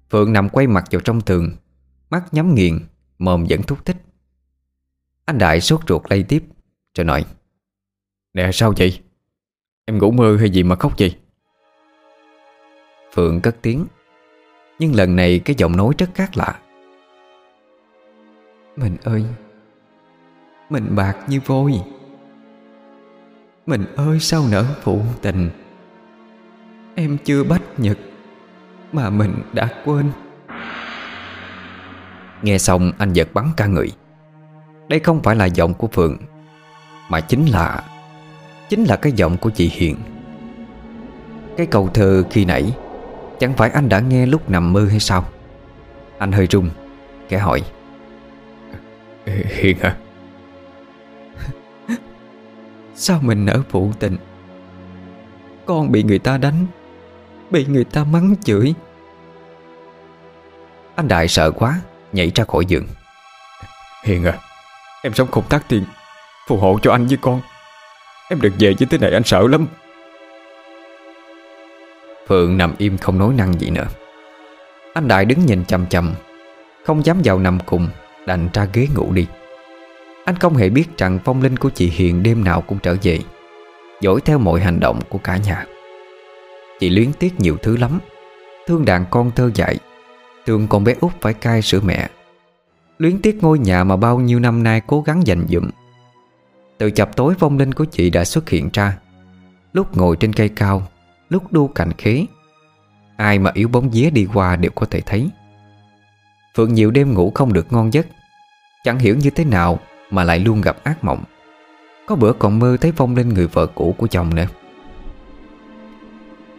Phượng nằm quay mặt vào trong tường, Mắt nhắm nghiền, Mồm vẫn thúc thích. Anh Đại sốt ruột lây tiếp, Rồi nói, Nè, sao vậy? Em ngủ mơ hay gì mà khóc vậy? Phượng cất tiếng, Nhưng lần này cái giọng nói rất khác lạ. Mình ơi, Mình bạc như vôi. Mình ơi, sao nỡ phụ tình? Em chưa bách nhật Mà mình đã quên. Nghe xong anh giật bắn cả người Đây không phải là giọng của Phượng Mà chính là Chính là cái giọng của chị Hiền. Cái câu thơ khi nãy Chẳng phải anh đã nghe lúc nằm mơ hay sao? Anh hơi run Kẻ hỏi. Hiền à? (laughs) Sao mình nỡ phụ tình? Con bị người ta đánh Bị người ta mắng chửi. Anh Đại sợ quá Nhảy ra khỏi giường. Hiền à Em sống không tác tiền Phù hộ cho anh với con. Em đừng về như thế này anh sợ lắm. Phượng nằm im không nói năng gì nữa. Anh Đại đứng nhìn chầm chầm Không dám vào nằm cùng Đành ra ghế ngủ đi. Anh không hề biết rằng phong linh của chị Hiền Đêm nào cũng trở về Dõi theo mọi hành động của cả nhà Chị luyến tiếc nhiều thứ lắm. Thương đàn con thơ dại, Thương con bé út phải cai sữa mẹ. Luyến tiếc ngôi nhà mà bao nhiêu năm nay cố gắng dành dụm. Từ chập tối vong linh của chị đã xuất hiện ra. Lúc ngồi trên cây cao, Lúc đu cành khế, Ai mà yếu bóng vía đi qua đều có thể thấy. Phượng nhiều đêm ngủ không được ngon giấc, Chẳng hiểu như thế nào Mà lại luôn gặp ác mộng. Có bữa còn mơ thấy vong linh người vợ cũ của chồng nữa.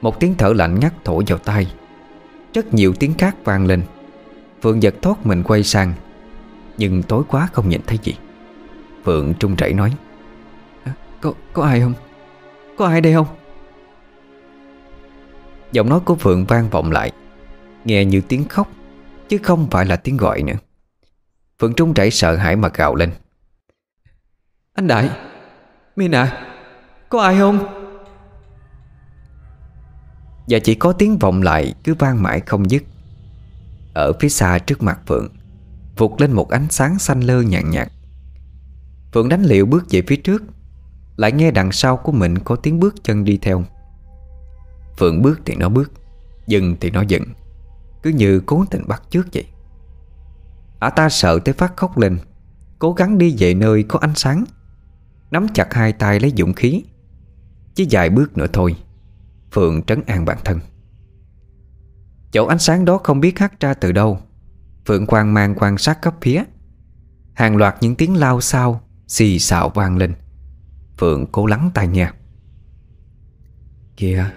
Một tiếng thở lạnh ngắt thổi vào tai Rất nhiều tiếng khác vang lên Phượng giật thoát mình quay sang Nhưng tối quá không nhìn thấy gì Phượng trung rẩy nói Có, có ai không? Có ai đây không? Giọng nói của Phượng vang vọng lại Nghe như tiếng khóc Chứ không phải là tiếng gọi nữa Phượng trung rẩy sợ hãi mà gào lên Anh Đại Mina à Có ai không? Và chỉ có tiếng vọng lại cứ vang mãi không dứt. Ở phía xa trước mặt Phượng, Vụt lên một ánh sáng xanh lơ nhàn nhạt. Phượng đánh liệu bước về phía trước, Lại nghe đằng sau của mình có tiếng bước chân đi theo. Phượng bước thì nó bước, Dừng thì nó dừng, Cứ như cố tình bắt trước vậy. Ả ta sợ tới phát khóc lên, Cố gắng đi về nơi có ánh sáng, Nắm chặt hai tay lấy dũng khí, Chỉ vài bước nữa thôi. Phượng trấn an bản thân. Chỗ ánh sáng đó không biết hắt ra từ đâu. Phượng quan mang quan sát khắp phía. Hàng loạt những tiếng lao sao Xì xào vang lên. Phượng cố lắng tai nghe. Kìa,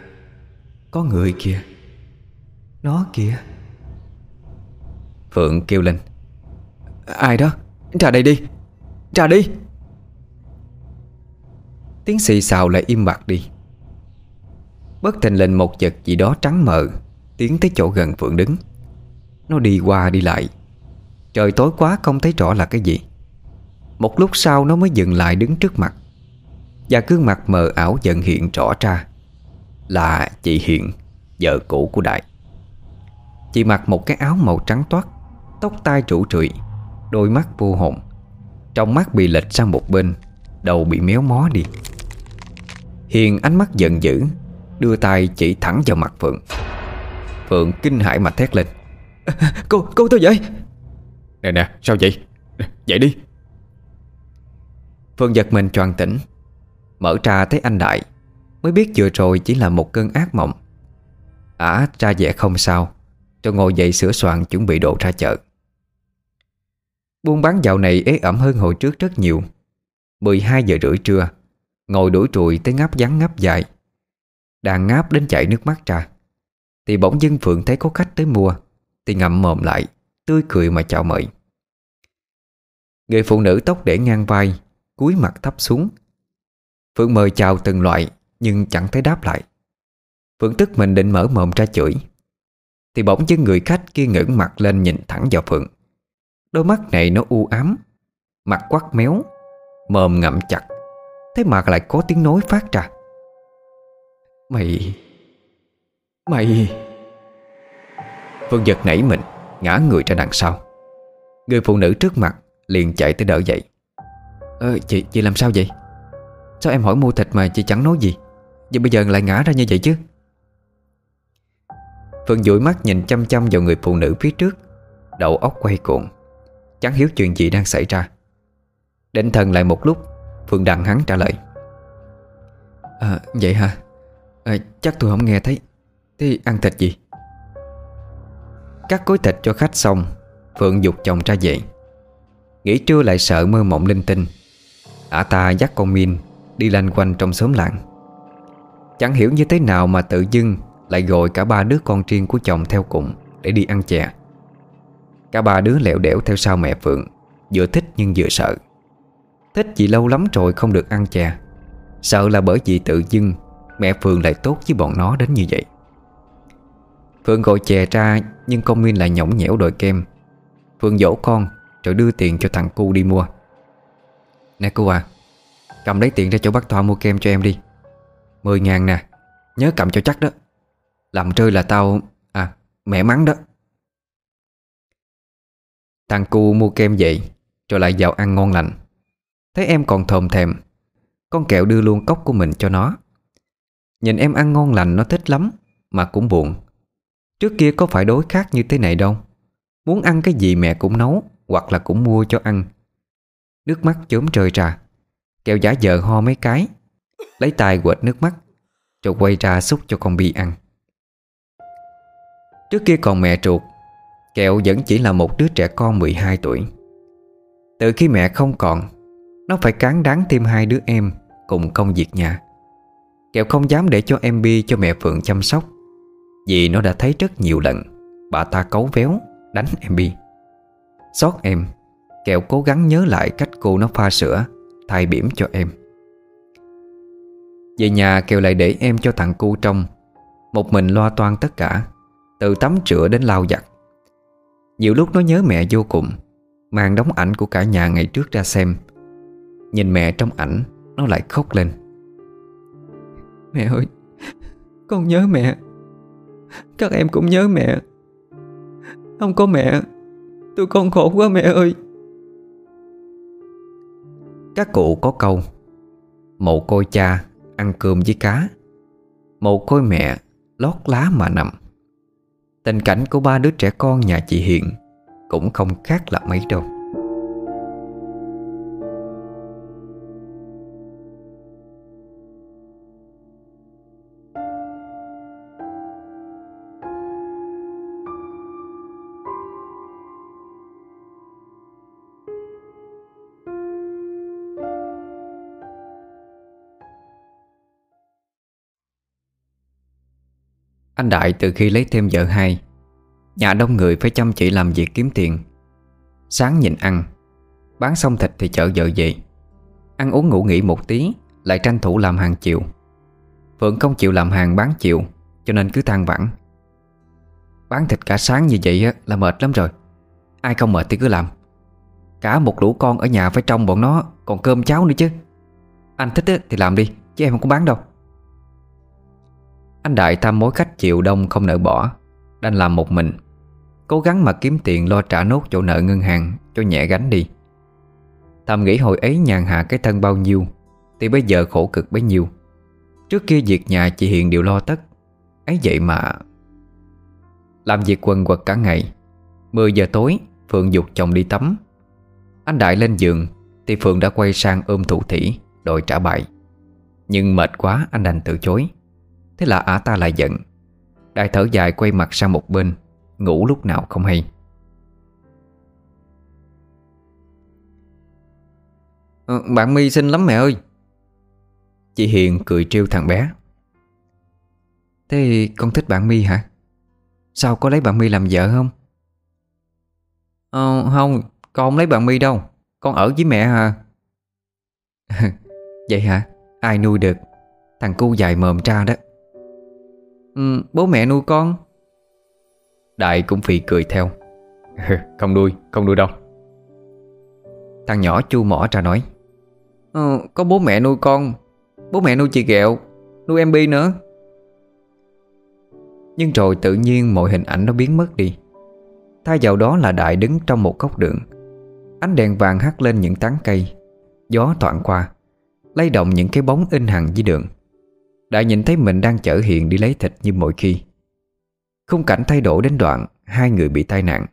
Có người kìa. Nó kìa. Phượng kêu lên. Ai đó? Ra đây đi. Ra đi. Tiếng xì xào lại im bặt đi. Bất thình lình một vật gì đó trắng mờ Tiến tới chỗ gần Phượng đứng. Nó đi qua đi lại. Trời tối quá không thấy rõ là cái gì. Một lúc sau nó mới dừng lại đứng trước mặt. Và gương mặt mờ ảo dần hiện rõ ra Là chị Hiện Vợ cũ của Đại. Chị mặc một cái áo màu trắng toát, Tóc tai trụ trụi, Đôi mắt vô hồn. Trong mắt bị lệch sang một bên, Đầu bị méo mó đi. Hiền ánh mắt giận dữ Đưa tay chỉ thẳng vào mặt Phượng. Phượng kinh hãi mà thét lên. (laughs) Cô, cô tôi vậy Nè nè sao vậy? Dậy đi. Phượng giật mình choàng tỉnh Mở ra thấy anh Đại. Mới biết vừa rồi chỉ là một cơn ác mộng. Ả ra vẻ không sao Rồi ngồi dậy sửa soạn chuẩn bị đồ ra chợ. Buôn bán dạo này ế ẩm hơn hồi trước rất nhiều. 12 giờ rưỡi trưa Ngồi đuổi trùi tới ngáp vắng ngáp dài đang ngáp đến chảy nước mắt ra. Thì bỗng dưng Phượng thấy có khách tới mua, Thì ngậm mồm lại, Tươi cười mà chào mời. Người phụ nữ tóc để ngang vai, cúi mặt thấp xuống. Phượng mời chào từng loại, Nhưng chẳng thấy đáp lại. Phượng tức mình định mở mồm ra chửi. Thì bỗng dưng người khách kia ngẩng mặt lên nhìn thẳng vào Phượng. Đôi mắt này nó u ám, Mặt quắc méo, Mồm ngậm chặt. Thế mà lại có tiếng nói phát ra. Mày Mày. Phương giật nảy mình Ngã người ra đằng sau. Người phụ nữ trước mặt liền chạy tới đỡ dậy. Ờ, chị, chị làm sao vậy? Sao em hỏi mua thịt mà chị chẳng nói gì? Vậy bây giờ lại ngã ra như vậy chứ? Phương dụi mắt nhìn chăm chăm vào người phụ nữ phía trước. Đầu óc quay cuộn Chẳng hiểu chuyện gì đang xảy ra. Định thần lại một lúc Phương đặng hắn trả lời. À vậy hả? À, Chắc tôi không nghe thấy. Thế ăn thịt gì? Cắt cối thịt cho khách xong Phượng dục chồng ra dậy Nghỉ trưa lại sợ mơ mộng linh tinh. Ả ta dắt con Min Đi lanh quanh trong xóm làng. Chẳng hiểu như thế nào mà tự dưng Lại gọi cả ba đứa con riêng của chồng theo cùng Để đi ăn chè. Cả ba đứa lẹo đẻo theo sau mẹ Phượng Vừa thích nhưng vừa sợ. Thích vì lâu lắm rồi không được ăn chè. Sợ là bởi vì tự dưng Mẹ Phương lại tốt với bọn nó đến như vậy. Phương gọi chè ra, Nhưng con Minh lại nhõng nhẽo đòi kem. Phương dỗ con, Rồi đưa tiền cho thằng cu đi mua. Nè cô à Cầm lấy tiền ra chỗ bác Thoa mua kem cho em đi. Mười ngàn nè, Nhớ cầm cho chắc đó. Làm rơi là tao À mẹ mắng đó. Thằng cu mua kem vậy, Rồi lại vào ăn ngon lành. Thấy em còn thòm thèm, Con kẹo đưa luôn cốc của mình cho nó. Nhìn em ăn ngon lành nó thích lắm, Mà cũng buồn. Trước kia có phải đối khác như thế này đâu. Muốn ăn cái gì mẹ cũng nấu, Hoặc là cũng mua cho ăn. Nước mắt chớm trời ra Kẹo giả vờ ho mấy cái. Lấy tay quệt nước mắt, Rồi quay ra xúc cho con Bi ăn. Trước kia còn mẹ ruột, Kẹo vẫn chỉ là một đứa trẻ con 12 tuổi. Từ khi mẹ không còn, Nó phải cán đáng thêm hai đứa em Cùng công việc nhà. Kẹo không dám để cho em Bi, cho mẹ Phượng chăm sóc. Vì nó đã thấy rất nhiều lần, Bà ta cấu véo, Đánh em Bi. Xót em Kẹo cố gắng nhớ lại cách cô nó pha sữa, Thay bỉm cho em. Về nhà Kẹo lại để em cho thằng cu trong. Một mình loa toan tất cả, Từ tắm rửa đến lau giặt. Nhiều lúc nó nhớ mẹ vô cùng, Mang đóng ảnh của cả nhà ngày trước ra xem. Nhìn mẹ trong ảnh, Nó lại khóc lên. Mẹ ơi, Con nhớ mẹ. Các em cũng nhớ mẹ. Không có mẹ, Tụi con khổ quá mẹ ơi. Các cụ có câu Mộ côi cha Ăn cơm với cá Mộ côi mẹ Lót lá mà nằm. Tình cảnh của ba đứa trẻ con nhà chị Hiền Cũng không khác là mấy đâu. Anh Đại từ khi lấy thêm vợ hai, Nhà đông người phải chăm chỉ làm việc kiếm tiền. Sáng nhìn ăn, Bán xong thịt thì chợ vợ về. Ăn uống ngủ nghỉ một tí, Lại tranh thủ làm hàng chiều. Phượng không chịu làm hàng bán chiều, Cho nên cứ than vãn. Bán thịt cả sáng như vậy là mệt lắm rồi. Ai không mệt thì cứ làm. Cả một lũ con ở nhà phải trông bọn nó, Còn cơm cháo nữa chứ. Anh thích thì làm đi, Chứ em không có bán đâu anh Đại tham mối khách chịu đông không nỡ bỏ, đành làm một mình. Cố gắng mà kiếm tiền lo trả nốt chỗ nợ ngân hàng Cho nhẹ gánh đi. Thầm nghĩ hồi ấy nhàn hạ cái thân bao nhiêu, Thì bây giờ khổ cực bấy nhiêu. Trước kia việc nhà chị Hiền đều lo tất. Ấy vậy mà Làm việc quần quật cả ngày. 10 giờ tối, Phượng dục chồng đi tắm. Anh Đại lên giường, Thì Phượng đã quay sang ôm thủ thỉ Đòi trả bài. Nhưng mệt quá, anh đành từ chối. Thế là ả ta lại giận Đại thở dài quay mặt sang một bên Ngủ lúc nào không hay à, Bạn My xinh lắm mẹ ơi Chị Hiền cười trêu thằng bé Thế con thích bạn My hả? Sao có lấy bạn My làm vợ không? Ờ, không, con không lấy bạn My đâu Con ở với mẹ hả? (laughs) Vậy hả? Ai nuôi được? Thằng cu dài mồm ra đó ừ, Bố mẹ nuôi con. Đại cũng phì cười theo. (laughs) Không nuôi, không nuôi đâu. Thằng nhỏ chu mỏ ra nói. Ờ, Có bố mẹ nuôi con. Bố mẹ nuôi chị Gẹo Nuôi em Bi nữa. Nhưng rồi tự nhiên mọi hình ảnh nó biến mất đi. Thay vào đó là Đại đứng trong một góc đường. Ánh đèn vàng hắt lên những tán cây. Gió thoảng qua lay động những cái bóng in hằng dưới đường Đại nhìn thấy mình đang chở Hiền đi lấy thịt như mọi khi. Khung cảnh thay đổi đến đoạn Hai người bị tai nạn.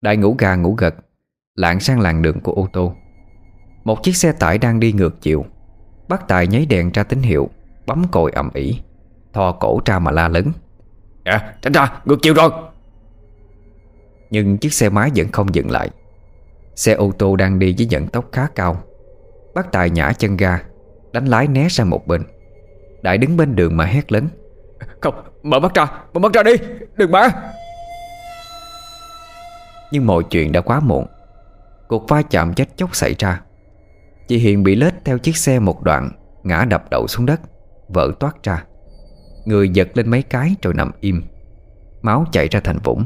Đại ngủ gà ngủ gật Lạng sang làng đường của ô tô. Một chiếc xe tải đang đi ngược chiều. Bác Tài nháy đèn ra tín hiệu Bấm còi ầm ĩ Thò cổ ra mà la lớn. À tránh ra ngược chiều rồi. Nhưng chiếc xe máy vẫn không dừng lại. Xe ô tô đang đi với vận tốc khá cao. Bác Tài nhả chân ga Đánh lái né sang một bên Đại đứng bên đường mà hét lớn. Không mở mắt ra Mở mắt ra đi Đừng bả Nhưng mọi chuyện đã quá muộn. Cuộc va chạm chết chóc xảy ra. Chị Hiền bị lết theo chiếc xe một đoạn Ngã đập đầu xuống đất Vỡ toát ra. Người giật lên mấy cái rồi nằm im. Máu chảy ra thành vũng.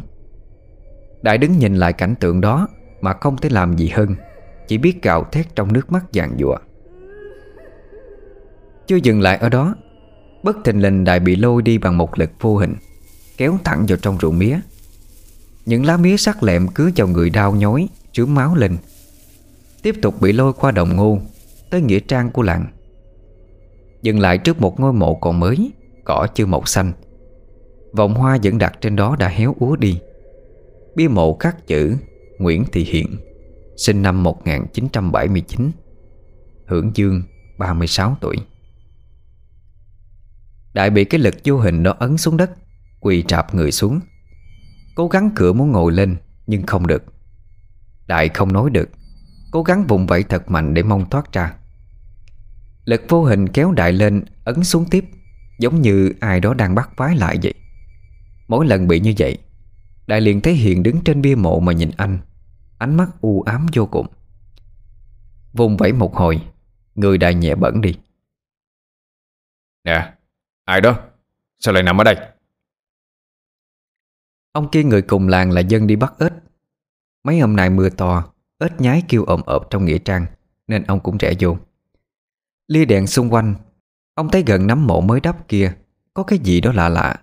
Đại đứng nhìn lại cảnh tượng đó Mà không thể làm gì hơn Chỉ biết gào thét trong nước mắt vàng dụa Chưa dừng lại ở đó Bất thình lình Đại bị lôi đi bằng một lực vô hình, Kéo thẳng vào trong ruộng mía. Những lá mía sắc lẹm cứ vào người đau nhói Chứa máu lên. Tiếp tục bị lôi qua đồng ngô, Tới nghĩa trang của làng. Dừng lại trước một ngôi mộ còn mới, Cỏ chưa màu xanh. Vòng hoa vẫn đặt trên đó đã héo úa đi. Bia mộ khắc chữ Nguyễn Thị Hiện, Sinh năm 1979 Hưởng dương 36 tuổi. Đại bị cái lực vô hình đó ấn xuống đất, Quỳ trạp người xuống. Cố gắng cửa muốn ngồi lên, Nhưng không được. Đại không nói được, Cố gắng vùng vẫy thật mạnh để mong thoát ra. Lực vô hình kéo đại lên, Ấn xuống tiếp, Giống như ai đó đang bắt vái lại vậy. Mỗi lần bị như vậy, Đại liền thấy Hiền đứng trên bia mộ mà nhìn anh, Ánh mắt u ám vô cùng. Vùng vẫy một hồi, Người đại nhẹ bẩn đi. Nè Ai đó? Sao lại nằm ở đây? Ông kia người cùng làng là dân đi bắt ếch. Mấy hôm nay mưa to, ếch nhái kêu ồm ộp trong nghĩa trang, Nên ông cũng rẽ vô. Lia đèn xung quanh, Ông thấy gần nắm mộ mới đắp kia, Có cái gì đó lạ lạ.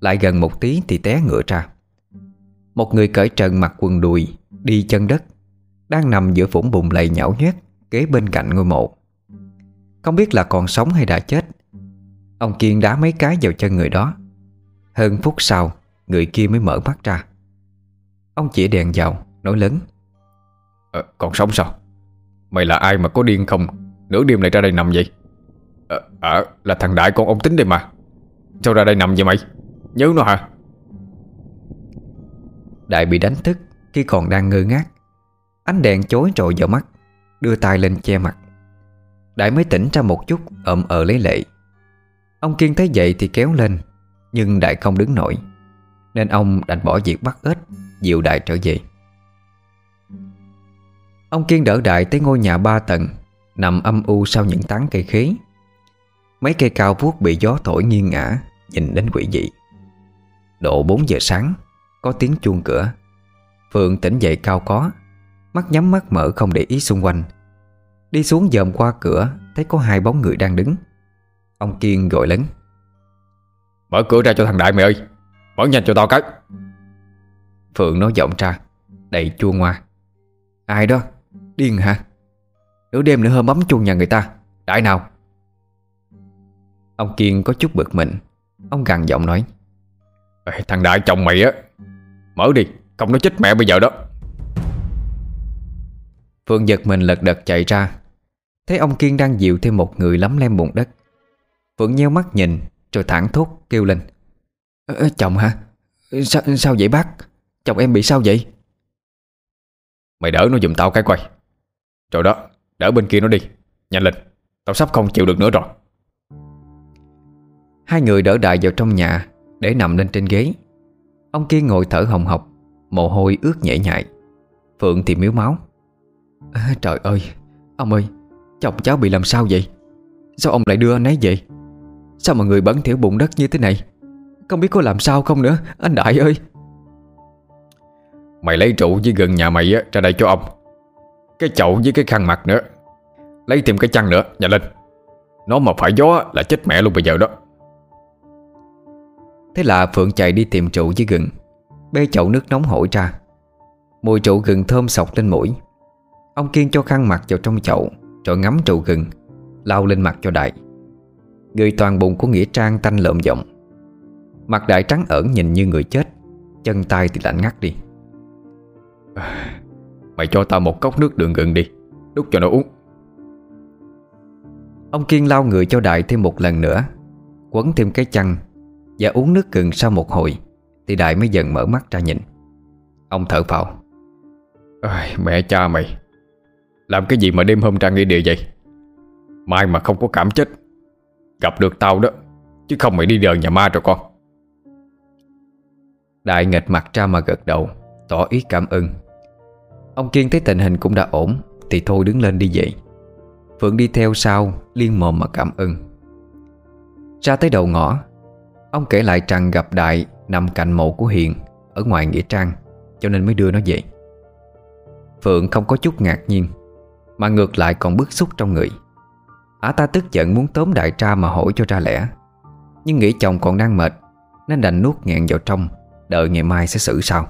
Lại gần một tí thì té ngựa ra. Một người cởi trần mặc quần đùi, Đi chân đất, Đang nằm giữa vũng bùn lầy nhão nhét Kế bên cạnh ngôi mộ. Không biết là còn sống hay đã chết Ông Kiên đá mấy cái vào chân người đó. Hơn phút sau Người kia mới mở mắt ra. Ông chỉ đèn vào Nói lớn. Ờ, Còn sống sao? Mày là ai mà có điên không? Nửa đêm lại ra đây nằm vậy? Ờ à, là thằng Đại con ông tính đây mà. Sao ra đây nằm vậy mày? Nhớ nó hả? Đại bị đánh thức Khi còn đang ngơ ngác Ánh đèn chối trội vào mắt Đưa tay lên che mặt. Đại mới tỉnh ra một chút ậm ờ lấy lệ Ông Kiên thấy vậy thì kéo lên, Nhưng Đại không đứng nổi. Nên ông đành bỏ việc bắt ếch Dịu Đại trở về. Ông Kiên đỡ Đại tới ngôi nhà ba tầng, Nằm âm u sau những tán cây khế. Mấy cây cao vuốt bị gió thổi nghiêng ngã Nhìn đến quỷ dị. Độ 4 giờ sáng, Có tiếng chuông cửa. Phượng tỉnh dậy cao có, Mắt nhắm mắt mở không để ý xung quanh. Đi xuống dòm qua cửa, Thấy có hai bóng người đang đứng. Ông Kiên gọi lớn. Mở cửa ra cho thằng Đại mày ơi Mở nhanh cho tao cái. Phượng nói giọng ra Đầy chua ngoa. Ai đó? Điên hả? Nửa đêm nữa hôm bấm chuông nhà người ta. Đại nào? Ông Kiên có chút bực mình. Ông gằn giọng nói Ê, Thằng Đại chồng mày á Mở đi Không nó chết mẹ bây giờ đó. Phương giật mình lật đật chạy ra. Thấy ông Kiên đang dịu thêm một người lắm lem bụng đất Phượng nheo mắt nhìn Rồi thẳng thốt kêu lên. Ê, Chồng hả? Sao, sao vậy bác? Chồng em bị sao vậy? Mày đỡ nó giùm tao cái quay. Rồi đó Đỡ bên kia nó đi. Nhanh lên Tao sắp không chịu được nữa rồi. Hai người đỡ đại vào trong nhà Để nằm lên trên ghế. Ông Kiên ngồi thở hồng hộc Mồ hôi ướt nhễ nhại. Phượng thì miếu máu. À, Trời ơi Ông ơi Chồng cháu bị làm sao vậy? Sao ông lại đưa anh ấy vậy Sao mà người bẩn thiểu bụng đất như thế này? Không biết có làm sao không nữa Anh Đại ơi. Mày lấy rượu với gần nhà mày á ra đây cho ông. Cái chậu với cái khăn mặt nữa. Lấy thêm cái chăn nữa Nhanh lên Nó mà phải gió là chết mẹ luôn bây giờ đó. Thế là Phượng chạy đi tìm trụ với gừng Bê chậu nước nóng hổi ra. Mùi trụ gừng thơm sọc lên mũi. Ông Kiên cho khăn mặt vào trong chậu Rồi ngắm trụ gừng Lau lên mặt cho đại Người toàn bụng của Nghĩa Trang tanh lợm giọng. Mặt đại trắng ẩn nhìn như người chết Chân tay thì lạnh ngắt đi. À, mày cho tao một cốc nước đường gừng đi Đút cho nó uống. Ông Kiên lau người cho Đại thêm một lần nữa Quấn thêm cái chăn Và uống nước gừng sau một hồi Thì Đại mới dần mở mắt ra nhìn. Ông thở phào. Ôi, Mẹ cha mày Làm cái gì mà đêm hôm ra nghĩa địa vậy? Mai mà không có cảm chết. Gặp được tao đó, Chứ không mày đi đời nhà ma rồi con. Đại nghịch mặt ra mà gật đầu, Tỏ ý cảm ơn. Ông Kiên thấy tình hình cũng đã ổn, Thì thôi đứng lên đi dậy Phượng đi theo sau, Liên mồm mà cảm ơn. Ra tới đầu ngõ, Ông kể lại rằng gặp Đại Nằm cạnh mộ của Hiền, Ở ngoài Nghĩa Trang, Cho nên mới đưa nó về. Phượng không có chút ngạc nhiên, Mà ngược lại còn bức xúc trong người. Ả ta tức giận muốn tóm đại tra mà hỏi cho ra lẽ. Nhưng nghĩ chồng còn đang mệt, Nên đành nuốt nghẹn vào trong, Đợi ngày mai sẽ xử sau.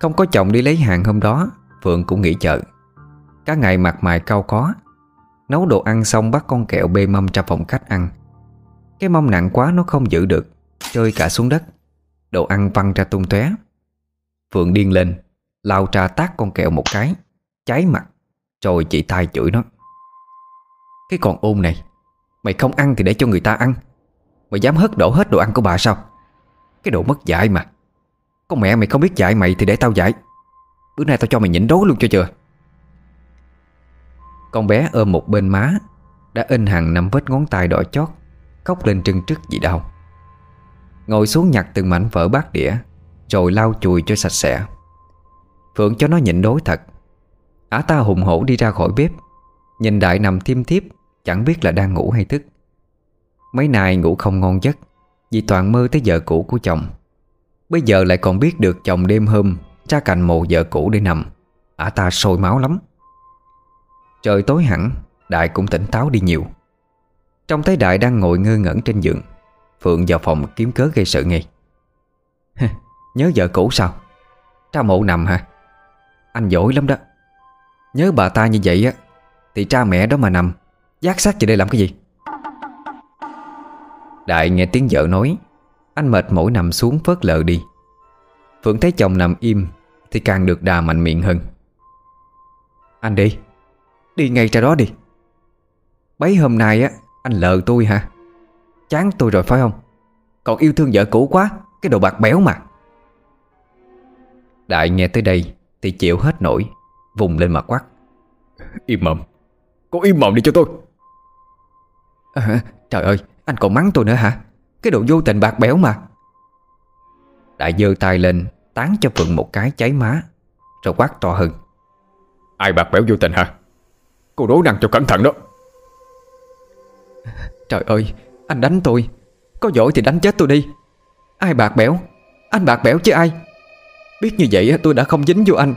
Không có chồng đi lấy hàng hôm đó, Phượng cũng nghỉ chợ. Cả ngày mặt mày cau có, Nấu đồ ăn xong bắt con kẹo bê mâm ra phòng khách ăn. Cái mâm nặng quá nó không giữ được, Rơi cả xuống đất. Đồ ăn văng ra tung tóe. Phượng điên lên, Lao ra tát con kẹo một cái, Cháy mặt, Rồi chị tay chửi nó. Cái con ôn này, Mày không ăn thì để cho người ta ăn. Mày dám hất đổ hết đồ ăn của bà sao? Cái đồ mất dạy mà. Con mẹ mày không biết dạy mày thì để tao dạy. Bữa nay tao cho mày nhịn đố luôn cho chưa? Con bé ôm một bên má, Đã in hàng năm vết ngón tay đỏ chót, Khóc lên trưng trức vì đau. Ngồi xuống nhặt từng mảnh vỡ bát đĩa, Rồi lau chùi cho sạch sẽ. Phượng cho nó nhịn đối thật. Ả ta hùng hổ đi ra khỏi bếp Nhìn đại nằm thiêm thiếp, Chẳng biết là đang ngủ hay thức. Mấy nay ngủ không ngon giấc, Vì toàn mơ tới vợ cũ của chồng. Bây giờ lại còn biết được chồng đêm hôm Ra cạnh mộ vợ cũ để nằm. Ả ta sôi máu lắm. Trời tối hẳn, Đại cũng tỉnh táo đi nhiều. Trong thấy Đại đang ngồi ngơ ngẩn trên giường, Phượng vào phòng kiếm cớ gây sự ngay. Nhớ vợ cũ sao? Ra mộ nằm hả? Anh giỏi lắm đó. Nhớ bà ta như vậy á thì cha mẹ đó mà nằm, Giác sát về đây làm cái gì? Đại nghe tiếng vợ nói, Anh mệt mỏi nằm xuống phớt lờ đi. Phượng thấy chồng nằm im Thì càng được đà mạnh miệng hơn. Anh đi Đi ngay ra đó đi. Bấy hôm nay á, Anh lờ tôi hả? Chán tôi rồi phải không? Còn yêu thương vợ cũ quá, Cái đồ bạc béo mà. Đại nghe tới đây Thì chịu hết nổi, Vùng lên mà quát. (laughs) Im mồm. Cô im mồm đi cho tôi. À, Trời ơi Anh còn mắng tôi nữa hả? Cái đồ vô tình bạc béo mà. Đại giơ tay lên Tán cho Phượng một cái cháy má Rồi quát to hơn. Ai bạc béo vô tình hả? Cô đố năng cho cẩn thận đó. Trời ơi Anh đánh tôi. Có giỏi thì đánh chết tôi đi. Ai bạc bẽo? Anh bạc bẽo chứ ai? Biết như vậy tôi đã không dính vô anh.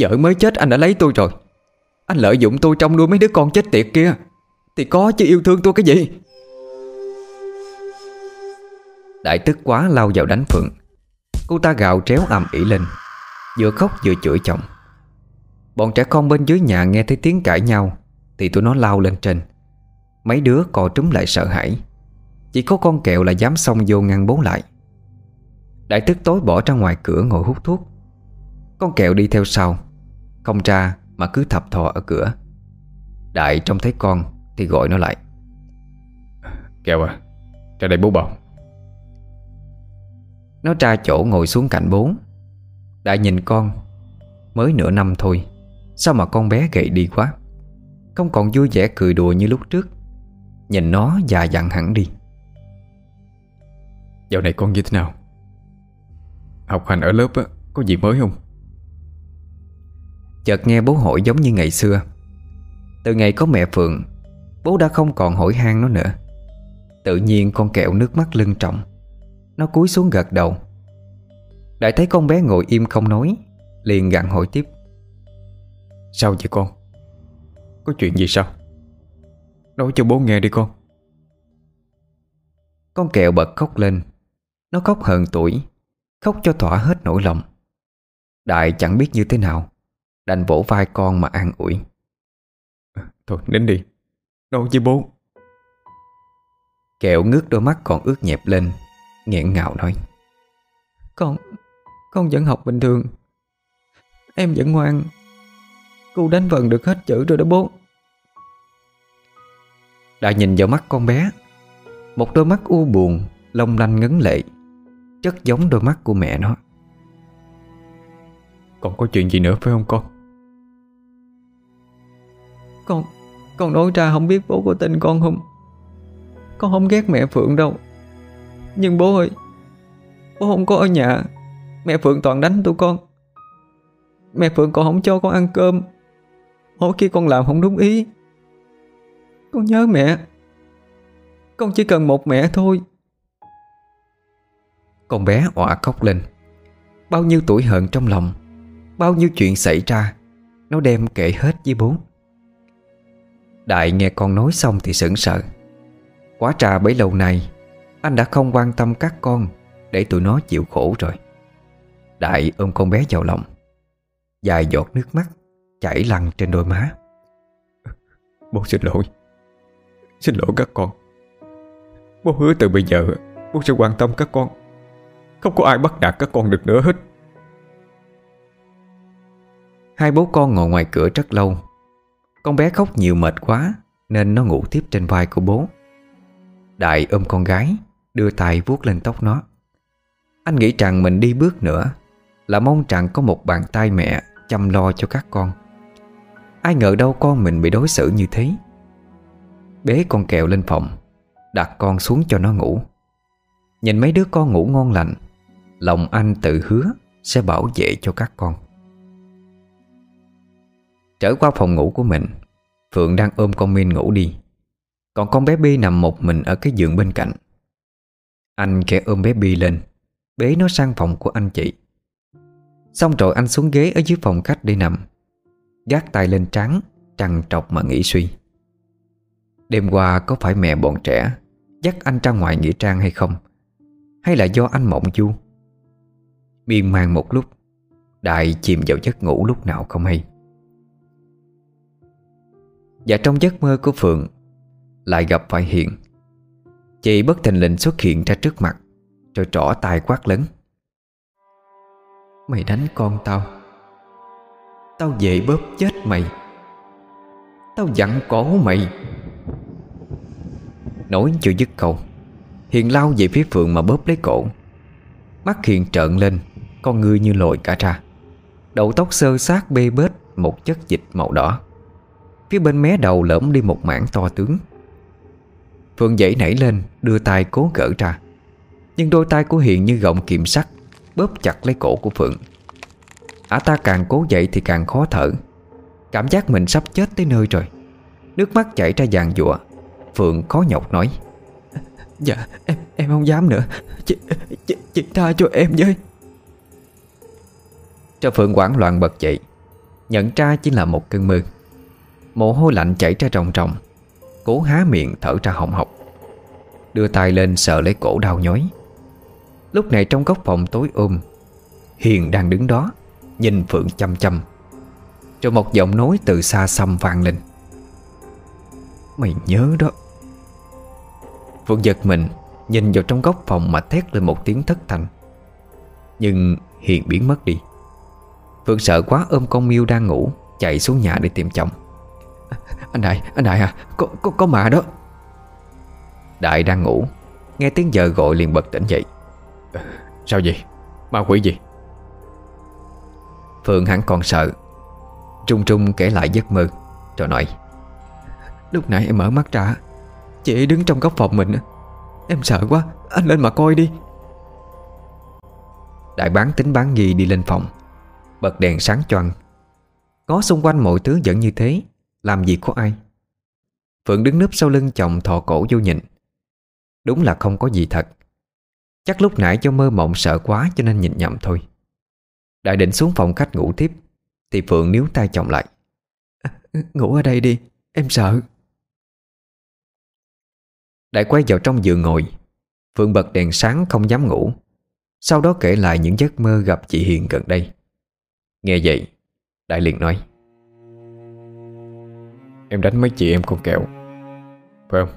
Vợ mới chết anh đã lấy tôi rồi anh lợi dụng tôi trong nuôi mấy đứa con chết tiệt kia. Thì có chứ yêu thương tôi cái gì? Đại tức quá lao vào đánh Phượng. Cô ta gào tréo ầm ĩ lên. Vừa khóc vừa chửi chồng. Bọn trẻ con bên dưới nhà nghe thấy tiếng cãi nhau, Thì tụi nó lao lên trên. Mấy đứa cò trúng lại sợ hãi. Chỉ có con kẹo là dám xông vô ngăn bố lại. Đại tức tối bỏ ra ngoài cửa ngồi hút thuốc. Con kẹo đi theo sau. Không ra mà cứ thập thò ở cửa. Đại trông thấy con Thì gọi nó lại. Kẹo à Ra đây bố bảo Nó ra chỗ ngồi xuống cạnh bố. Đại nhìn con Mới nửa năm thôi Sao mà con bé gầy đi quá? Không còn vui vẻ cười đùa như lúc trước. Nhìn nó già dặn hẳn đi. Dạo này con như thế nào? Học hành ở lớp á, có gì mới không Chợt nghe bố hỏi giống như ngày xưa. Từ ngày có mẹ Phượng Bố đã không còn hỏi han nó nữa. Tự nhiên con kẹo nước mắt lưng trọng. Nó cúi xuống gật đầu. Đại thấy con bé ngồi im không nói Liền gặn hỏi tiếp. Sao vậy con? Có chuyện gì sao? Nói cho bố nghe đi con. Con kẹo bật khóc lên. Nó khóc hờn tuổi Khóc cho thỏa hết nỗi lòng. Đại chẳng biết như thế nào Đành vỗ vai con mà an ủi. Thôi đến đi. Nói với bố. Kẹo ngước đôi mắt còn ướt nhẹp lên nghẹn ngào nói. Con Con vẫn học bình thường. Em vẫn ngoan. Cô đánh vần được hết chữ rồi đó bố. Đại nhìn vào mắt con bé Một đôi mắt u buồn Long lanh ngấn lệ Chất giống đôi mắt của mẹ nó. Còn có chuyện gì nữa phải không con con Con nói ra không biết bố có tin con không? Con không ghét mẹ Phượng đâu. Nhưng bố ơi, Bố không có ở nhà. Mẹ Phượng toàn đánh tụi con. Mẹ Phượng còn không cho con ăn cơm. Mỗi khi con làm không đúng ý, Con nhớ mẹ. Con chỉ cần một mẹ thôi. Con bé òa khóc lên. Bao nhiêu tuổi hận trong lòng, Bao nhiêu chuyện xảy ra, Nó đem kể hết với bố. Đại nghe con nói xong thì sững sờ. Quá trà bấy lâu nay Anh đã không quan tâm các con Để tụi nó chịu khổ rồi. Đại ôm con bé vào lòng. Dài giọt nước mắt Chảy lăn trên đôi má. Bố xin lỗi. Xin lỗi các con. Bố hứa từ bây giờ Bố sẽ quan tâm các con. Không có ai bắt nạt các con được nữa hết. Hai bố con ngồi ngoài cửa rất lâu con bé khóc nhiều mệt quá, Nên nó ngủ tiếp trên vai của bố. Đại ôm con gái, Đưa tay vuốt lên tóc nó. Anh nghĩ rằng mình đi bước nữa, Là mong rằng có một bàn tay mẹ Chăm lo cho các con. Ai ngờ đâu con mình bị đối xử như thế. Bế con kẹo lên phòng, Đặt con xuống cho nó ngủ. Nhìn mấy đứa con ngủ ngon lành, Lòng anh tự hứa Sẽ bảo vệ cho các con. Trở qua phòng ngủ của mình. Phượng đang ôm con Min ngủ đi. Còn con bé Bi nằm một mình ở cái giường bên cạnh. Anh khẽ ôm bé Bi lên, Bế nó sang phòng của anh chị. Xong rồi anh xuống ghế ở dưới phòng khách để nằm. Gác tay lên trán, Trằn trọc mà nghĩ suy. Đêm qua có phải mẹ bọn trẻ Dắt anh ra ngoài nghĩa trang hay không? Hay là do anh mộng du? Miên man một lúc Đại chìm vào giấc ngủ lúc nào không hay. Và trong giấc mơ của Phượng Lại gặp phải Hiền Chị bất thình lình xuất hiện ra trước mặt, Rồi trỏ tay quát lớn. Mày đánh con tao. Tao về bóp chết mày. Tao dặn cổ mày. Nói chưa dứt câu, Hiền lao về phía Phượng mà bóp lấy cổ. Mắt Hiền trợn lên, Con ngươi như lồi cả ra. Đầu tóc sơ sát bê bết, Một chất dịch màu đỏ. Phía bên mé đầu lỡm đi một mảng to tướng. Phượng dậy nảy lên Đưa tay cố gỡ ra. Nhưng đôi tay của Hiền như gọng kiềm sắt Bóp chặt lấy cổ của Phượng. Ả ta càng cố dậy thì càng khó thở. Cảm giác mình sắp chết tới nơi rồi. Nước mắt chảy ra dàn dụa Phượng khó nhọc nói. Dạ em em không dám nữa. Chị, chị, chị tha cho em với. Cho Phượng hoảng loạn bật dậy. Nhận ra chỉ là một cơn mơ Mồ hôi lạnh chảy ra ròng ròng. Cố há miệng thở ra hồng hộc. Đưa tay lên sợ lấy cổ đau nhói. Lúc này trong góc phòng tối ôm, Hiền đang đứng đó, Nhìn Phượng chăm chăm. Rồi một giọng nói từ xa xăm vang lên. Mày nhớ đó. Phượng giật mình, Nhìn vào trong góc phòng mà thét lên một tiếng thất thanh. Nhưng Hiền biến mất đi. Phượng sợ quá ôm con miêu đang ngủ, Chạy xuống nhà để tìm chồng. Anh Đại, anh Đại à Có, có, có mà đó. Đại đang ngủ Nghe tiếng vợ gọi liền bật tỉnh dậy. Sao vậy? Ma quỷ gì? Phượng hẳn còn sợ. Trung Trung kể lại giấc mơ Rồi nói Lúc nãy em mở mắt ra Chị ấy đứng trong góc phòng mình Em sợ quá Anh lên mà coi đi. Đại bán tính bán nghi đi lên phòng Bật đèn sáng choang. Có xung quanh mọi thứ vẫn như thế làm gì có ai? Phượng đứng núp sau lưng chồng thò cổ vô nhìn Đúng là không có gì thật. Chắc lúc nãy do mơ mộng sợ quá cho nên nhìn nhầm thôi. Đại định xuống phòng khách ngủ tiếp, Thì Phượng níu tay chồng lại. À, ừ, ngủ ở đây đi, Em sợ. Đại quay vào trong giường ngồi. Phượng bật đèn sáng không dám ngủ. Sau đó kể lại những giấc mơ gặp chị Hiền gần đây. Nghe vậy, Đại liền nói. Em đánh mấy chị em con kẹo. Phải không?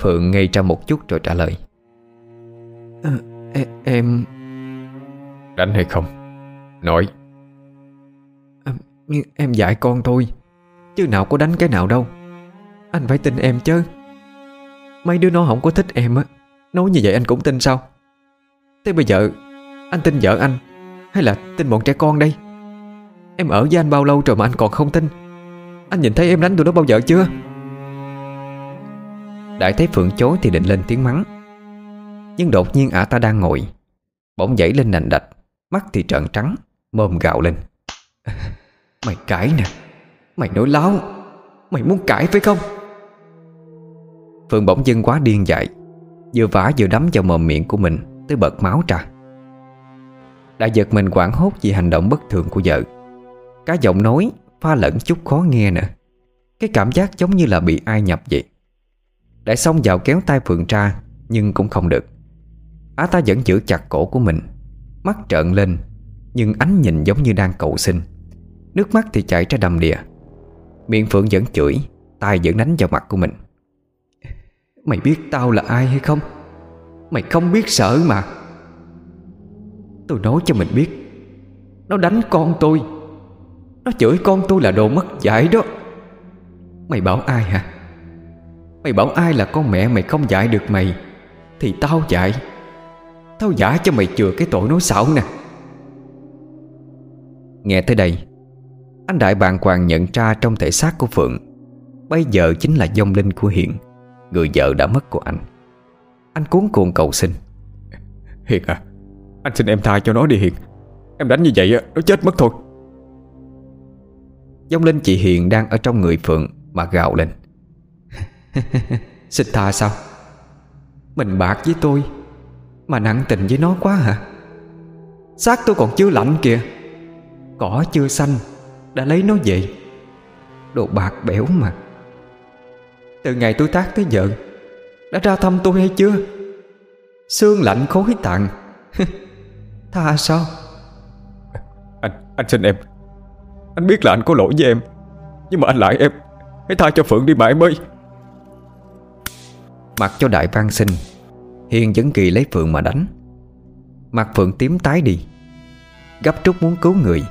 Phượng ngây ra một chút rồi trả lời. À, em, em Đánh hay không? Nói. Em, Em dạy con thôi. Chứ nào có đánh cái nào đâu. Anh phải tin em chứ. Mấy đứa nó không có thích em á. Nói như vậy anh cũng tin sao? Thế bây giờ Anh tin vợ anh Hay là tin bọn trẻ con đây? Em ở với anh bao lâu rồi mà anh còn không tin anh nhìn thấy em đánh tụi nó bao giờ chưa? Đại thấy Phượng chối thì định lên tiếng mắng. Nhưng đột nhiên ả ta đang ngồi, Bỗng dậy lên nành đạch, Mắt thì trợn trắng, Mồm gạo lên. (laughs) Mày cãi nè, Mày nói láo, Mày muốn cãi phải không? Phượng bỗng dưng quá điên dại, Vừa vả vừa đấm vào mồm miệng của mình, Tới bật máu ra. Đại giật mình quảng hốt vì hành động bất thường của vợ. Cả giọng nói Pha lẫn chút khó nghe nè Cái cảm giác giống như là bị ai nhập vậy. Đại xong vào kéo tay Phượng ra Nhưng cũng không được. Á ta vẫn giữ chặt cổ của mình, Mắt trợn lên, Nhưng ánh nhìn giống như đang cầu xin. Nước mắt thì chảy ra đầm đìa. Miệng Phượng vẫn chửi, tay vẫn đánh vào mặt của mình. Mày biết tao là ai hay không? Mày không biết sợ mà. Tôi nói cho mình biết, Nó đánh con tôi. Nó chửi con tôi là đồ mất dạy đó. Mày bảo ai hả? Mày bảo ai là con mẹ mày không dạy được mày? Thì tao dạy. Tao giả cho mày chừa cái tội nói xạo nè. Nghe tới đây, Anh đại bàng hoàng nhận ra trong thể xác của Phượng, Bây giờ chính là dông linh của Hiền, Người vợ đã mất của anh. Anh cuốn cuồng cầu xin. Hiền à Anh xin em tha cho nó đi Hiền. Em đánh như vậy nó chết mất thôi. Dông linh chị Hiền đang ở trong người Phượng Mà gào lên. (laughs) Xích tha sao? Mình bạc với tôi Mà nặng tình với nó quá hả? Xác tôi còn chưa lạnh kìa. Cỏ chưa xanh Đã lấy nó về. Đồ bạc bẽo mà. Từ ngày tôi tác tới giờ Đã ra thăm tôi hay chưa? Xương lạnh khối tạng (laughs) Tha sao? Anh, anh xin em anh biết là anh có lỗi với em. Nhưng mà anh lại em, Hãy tha cho Phượng đi mà em ơi Mặc cho đại văn sinh Hiền vẫn kỳ lấy Phượng mà đánh. Mặt Phượng tím tái đi. Gấp trúc muốn cứu người,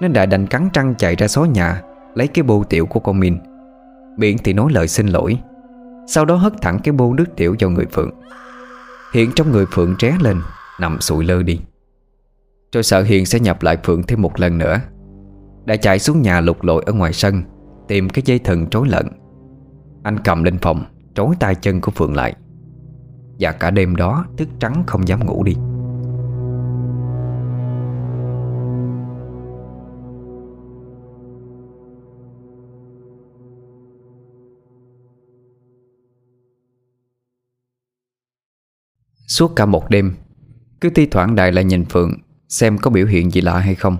Nên đại đành cắn trăng chạy ra xó nhà, Lấy cái bô tiểu của con Min. Biển thì nói lời xin lỗi, Sau đó hất thẳng cái bô nước tiểu vào người Phượng. Hiện trong người Phượng tré lên, Nằm sụi lơ đi. Rồi sợ Hiền sẽ nhập lại Phượng thêm một lần nữa. Đã chạy xuống nhà lục lội ở ngoài sân, Tìm cái dây thần trối lợn. Anh cầm lên phòng Trối tay chân của Phượng lại. Và cả đêm đó, thức trắng không dám ngủ đi. Suốt cả một đêm, Cứ thi thoảng Đại lại nhìn Phượng, Xem có biểu hiện gì lạ hay không.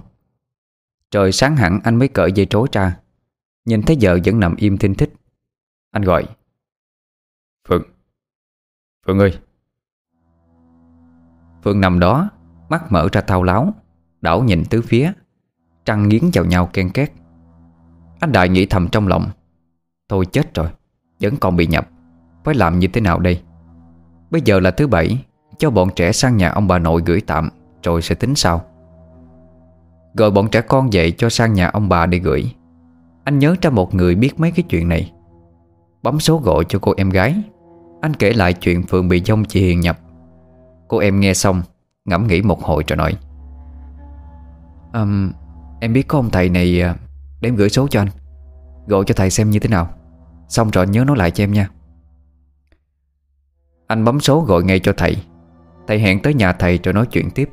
Trời sáng hẳn anh mới cởi dây trối ra. Nhìn thấy vợ vẫn nằm im thinh thích Anh gọi. Phượng. Phượng ơi. Phượng nằm đó, Mắt mở ra thao láo, Đảo nhìn tứ phía. Trăng nghiến vào nhau ken két. Anh Đại nghĩ thầm trong lòng. Thôi chết rồi, Vẫn còn bị nhập. Phải làm như thế nào đây? Bây giờ là thứ bảy, Cho bọn trẻ sang nhà ông bà nội gửi tạm, Rồi sẽ tính sau. Gọi bọn trẻ con dậy cho sang nhà ông bà để gửi. Anh nhớ ra một người biết mấy cái chuyện này. Bấm số gọi cho cô em gái. Anh kể lại chuyện Phượng bị dông chị Hiền nhập. Cô em nghe xong Ngẫm nghĩ một hồi rồi nói. Um, Em biết có ông thầy này đem Để em gửi số cho anh. Gọi cho thầy xem như thế nào. Xong rồi anh nhớ nói lại cho em nha. Anh bấm số gọi ngay cho thầy. Thầy hẹn tới nhà thầy rồi nói chuyện tiếp.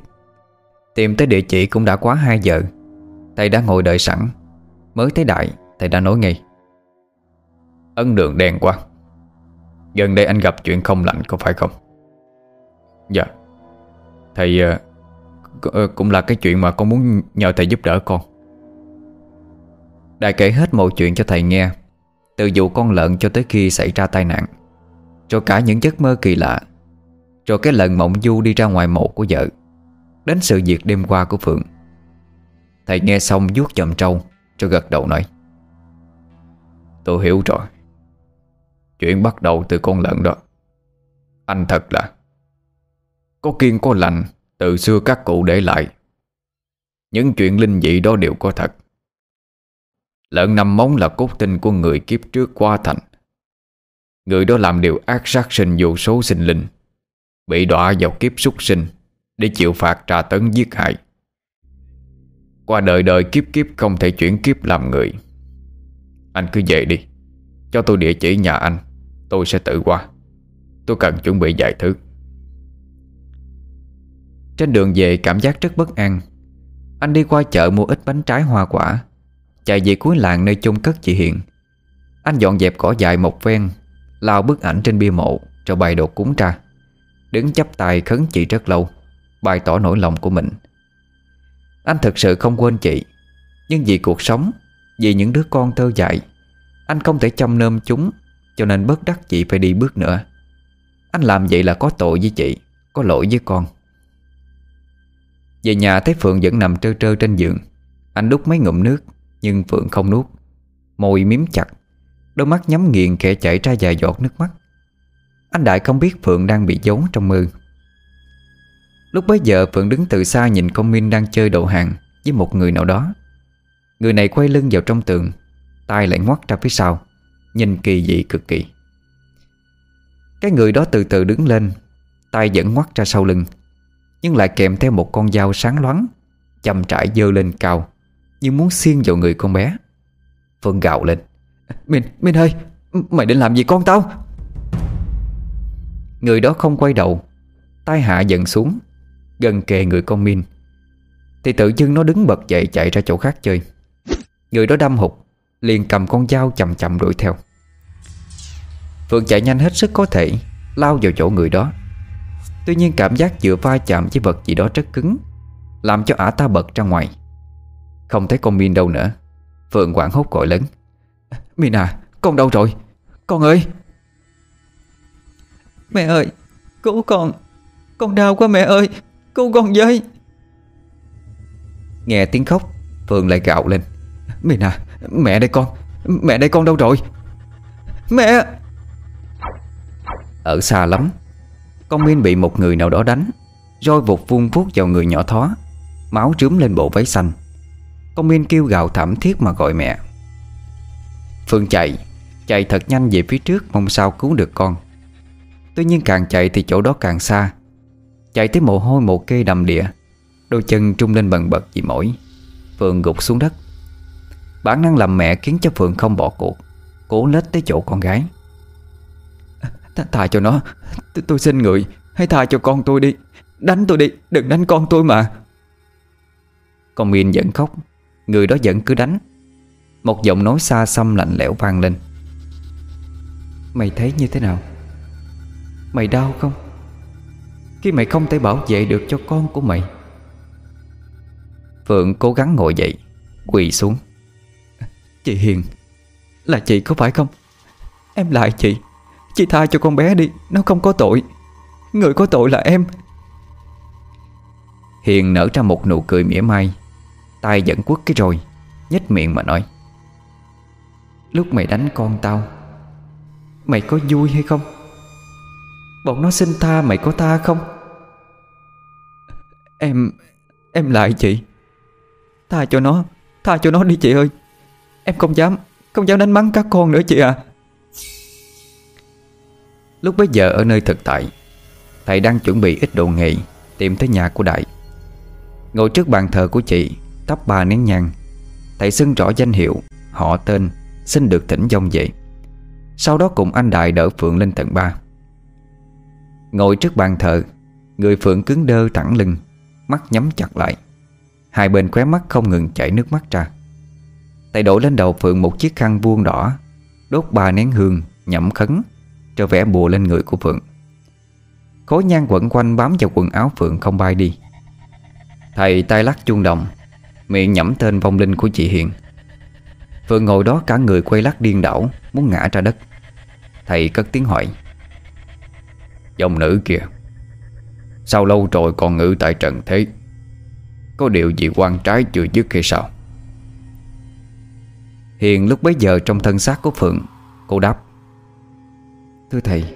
Tìm tới địa chỉ cũng đã quá 2 giờ. Thầy đã ngồi đợi sẵn. Mới thấy Đại Thầy đã nói ngay. Ấn đường đen quá. Gần đây anh gặp chuyện không lành có phải không? Dạ. Thầy uh, Cũng là cái chuyện mà con muốn nhờ thầy giúp đỡ con. Đại kể hết mọi chuyện cho thầy nghe Từ vụ con lợn cho tới khi xảy ra tai nạn cho cả những giấc mơ kỳ lạ Rồi cái lần mộng du đi ra ngoài mộ của vợ. Đến sự việc đêm qua của Phượng. Thầy nghe xong vuốt chậm trâu cho gật đầu nói, Tôi hiểu rồi. Chuyện bắt đầu từ con lợn đó. Anh thật là, Có kiên có lành, Từ xưa các cụ để lại. Những chuyện linh dị đó đều có thật. Lợn nằm móng là cốt tinh của người kiếp trước qua thành. Người đó làm điều ác sát sinh vô số sinh linh, Bị đọa vào kiếp súc sinh. Để chịu phạt tra tấn giết hại. Qua đời đời kiếp kiếp không thể chuyển kiếp làm người. Anh cứ về đi, Cho tôi địa chỉ nhà anh, Tôi sẽ tự qua. Tôi cần chuẩn bị vài thứ. Trên đường về, cảm giác rất bất an. Anh đi qua chợ mua ít bánh trái hoa quả, Chạy về cuối làng nơi chôn cất chị Hiền. Anh dọn dẹp cỏ dại một ven Lao bức ảnh trên bia mộ, Rồi bày đồ cúng ra. Đứng chắp tay khấn chị rất lâu. Bày tỏ nỗi lòng của mình. Anh thực sự không quên chị, Nhưng vì cuộc sống, Vì những đứa con thơ dại, Anh không thể chăm nơm chúng, Cho nên bất đắc chị phải đi bước nữa. Anh làm vậy là có tội với chị, Có lỗi với con. Về nhà, thấy Phượng vẫn nằm trơ trơ trên giường. Anh đút mấy ngụm nước, Nhưng Phượng không nuốt. Môi miếm chặt, Đôi mắt nhắm nghiền kẻ chảy ra vài giọt nước mắt. Anh Đại không biết Phượng đang bị giấu trong mưa Lúc bấy giờ Phượng đứng từ xa nhìn con Minh đang chơi đồ hàng Với một người nào đó. Người này quay lưng vào trong tường tay lại ngoắt ra phía sau Nhìn kỳ dị cực kỳ. Cái người đó từ từ đứng lên tay vẫn ngoắt ra sau lưng Nhưng lại kèm theo một con dao sáng loáng Chầm trải dơ lên cao Như muốn xiên vào người con bé. Phượng gạo lên Minh, Minh ơi Mày định làm gì con tao? Người đó không quay đầu tay hạ dần xuống Gần kề người con Min Thì tự dưng nó đứng bật dậy chạy ra chỗ khác chơi Người đó đâm hụt Liền cầm con dao chậm chậm đuổi theo Phượng chạy nhanh hết sức có thể Lao vào chỗ người đó Tuy nhiên cảm giác giữa va chạm với vật gì đó rất cứng Làm cho ả ta bật ra ngoài Không thấy con Min đâu nữa Phượng quảng hốt gọi lớn Min à con đâu rồi? Con ơi! Mẹ ơi, cứu con! Con đau quá mẹ ơi! Cứu con với! Nghe tiếng khóc, Phương lại gạo lên. Mina, mẹ đây con! Mẹ đây con đâu rồi? Mẹ! Ở xa lắm, con Min bị một người nào đó đánh, roi vụt vung vuốt vào người nhỏ thó, máu trướm lên bộ váy xanh. Con Min kêu gào thảm thiết mà gọi mẹ. Phương chạy Chạy thật nhanh về phía trước Mong sao cứu được con Tuy nhiên càng chạy thì chỗ đó càng xa Chạy tới mồ hôi mồ kê đầm địa Đôi chân trung lên bần bật vì mỏi. Phượng gục xuống đất. Bản năng làm mẹ khiến cho Phượng không bỏ cuộc, Cố lết tới chỗ con gái. Th Thà cho nó. T, Tôi xin người, Hãy tha cho con tôi đi. Đánh tôi đi, Đừng đánh con tôi mà. Con Miên vẫn khóc, Người đó vẫn cứ đánh. Một giọng nói xa xăm lạnh lẽo vang lên. Mày thấy như thế nào? Mày đau không? Khi mày không thể bảo vệ được cho con của mày. Phượng cố gắng ngồi dậy, Quỳ xuống. (laughs) Chị Hiền, Là chị có phải không? Em lại chị. Chị tha cho con bé đi, Nó không có tội. Người có tội là em. Hiền nở ra một nụ cười mỉa mai tay vẫn quất cái rồi, nhếch miệng mà nói. Lúc mày đánh con tao, Mày có vui hay không? Bọn nó xin tha mày có tha không? Em Em lại chị. Tha cho nó Tha cho nó đi chị ơi. Em không dám Không dám đánh mắng các con nữa chị à Lúc bấy giờ ở nơi thực tại Thầy đang chuẩn bị ít đồ nghề Tìm tới nhà của Đại. Ngồi trước bàn thờ của chị Thắp ba nén nhang. Thầy xưng rõ danh hiệu Họ tên Xin được thỉnh dông về. Sau đó cùng anh Đại đỡ Phượng lên tầng 3 Ngồi trước bàn thờ, Người Phượng cứng đơ thẳng lưng, Mắt nhắm chặt lại. Hai bên khóe mắt không ngừng chảy nước mắt ra. Tay đổ lên đầu Phượng một chiếc khăn vuông đỏ, Đốt ba nén hương, Nhẩm khấn, Cho vẽ bùa lên người của Phượng. Khối nhang quẩn quanh bám vào quần áo Phượng không bay đi. Thầy tay lắc chuông đồng, Miệng nhẩm tên vong linh của chị Hiền. Phượng ngồi đó cả người quay lắc điên đảo, Muốn ngã ra đất. Thầy cất tiếng hỏi. Dòng nữ kia. Sao lâu rồi còn ngự tại trần thế. Có điều gì quan trái chưa dứt hay sao? Hiền lúc bấy giờ trong thân xác của Phượng, Cô đáp. Thưa thầy,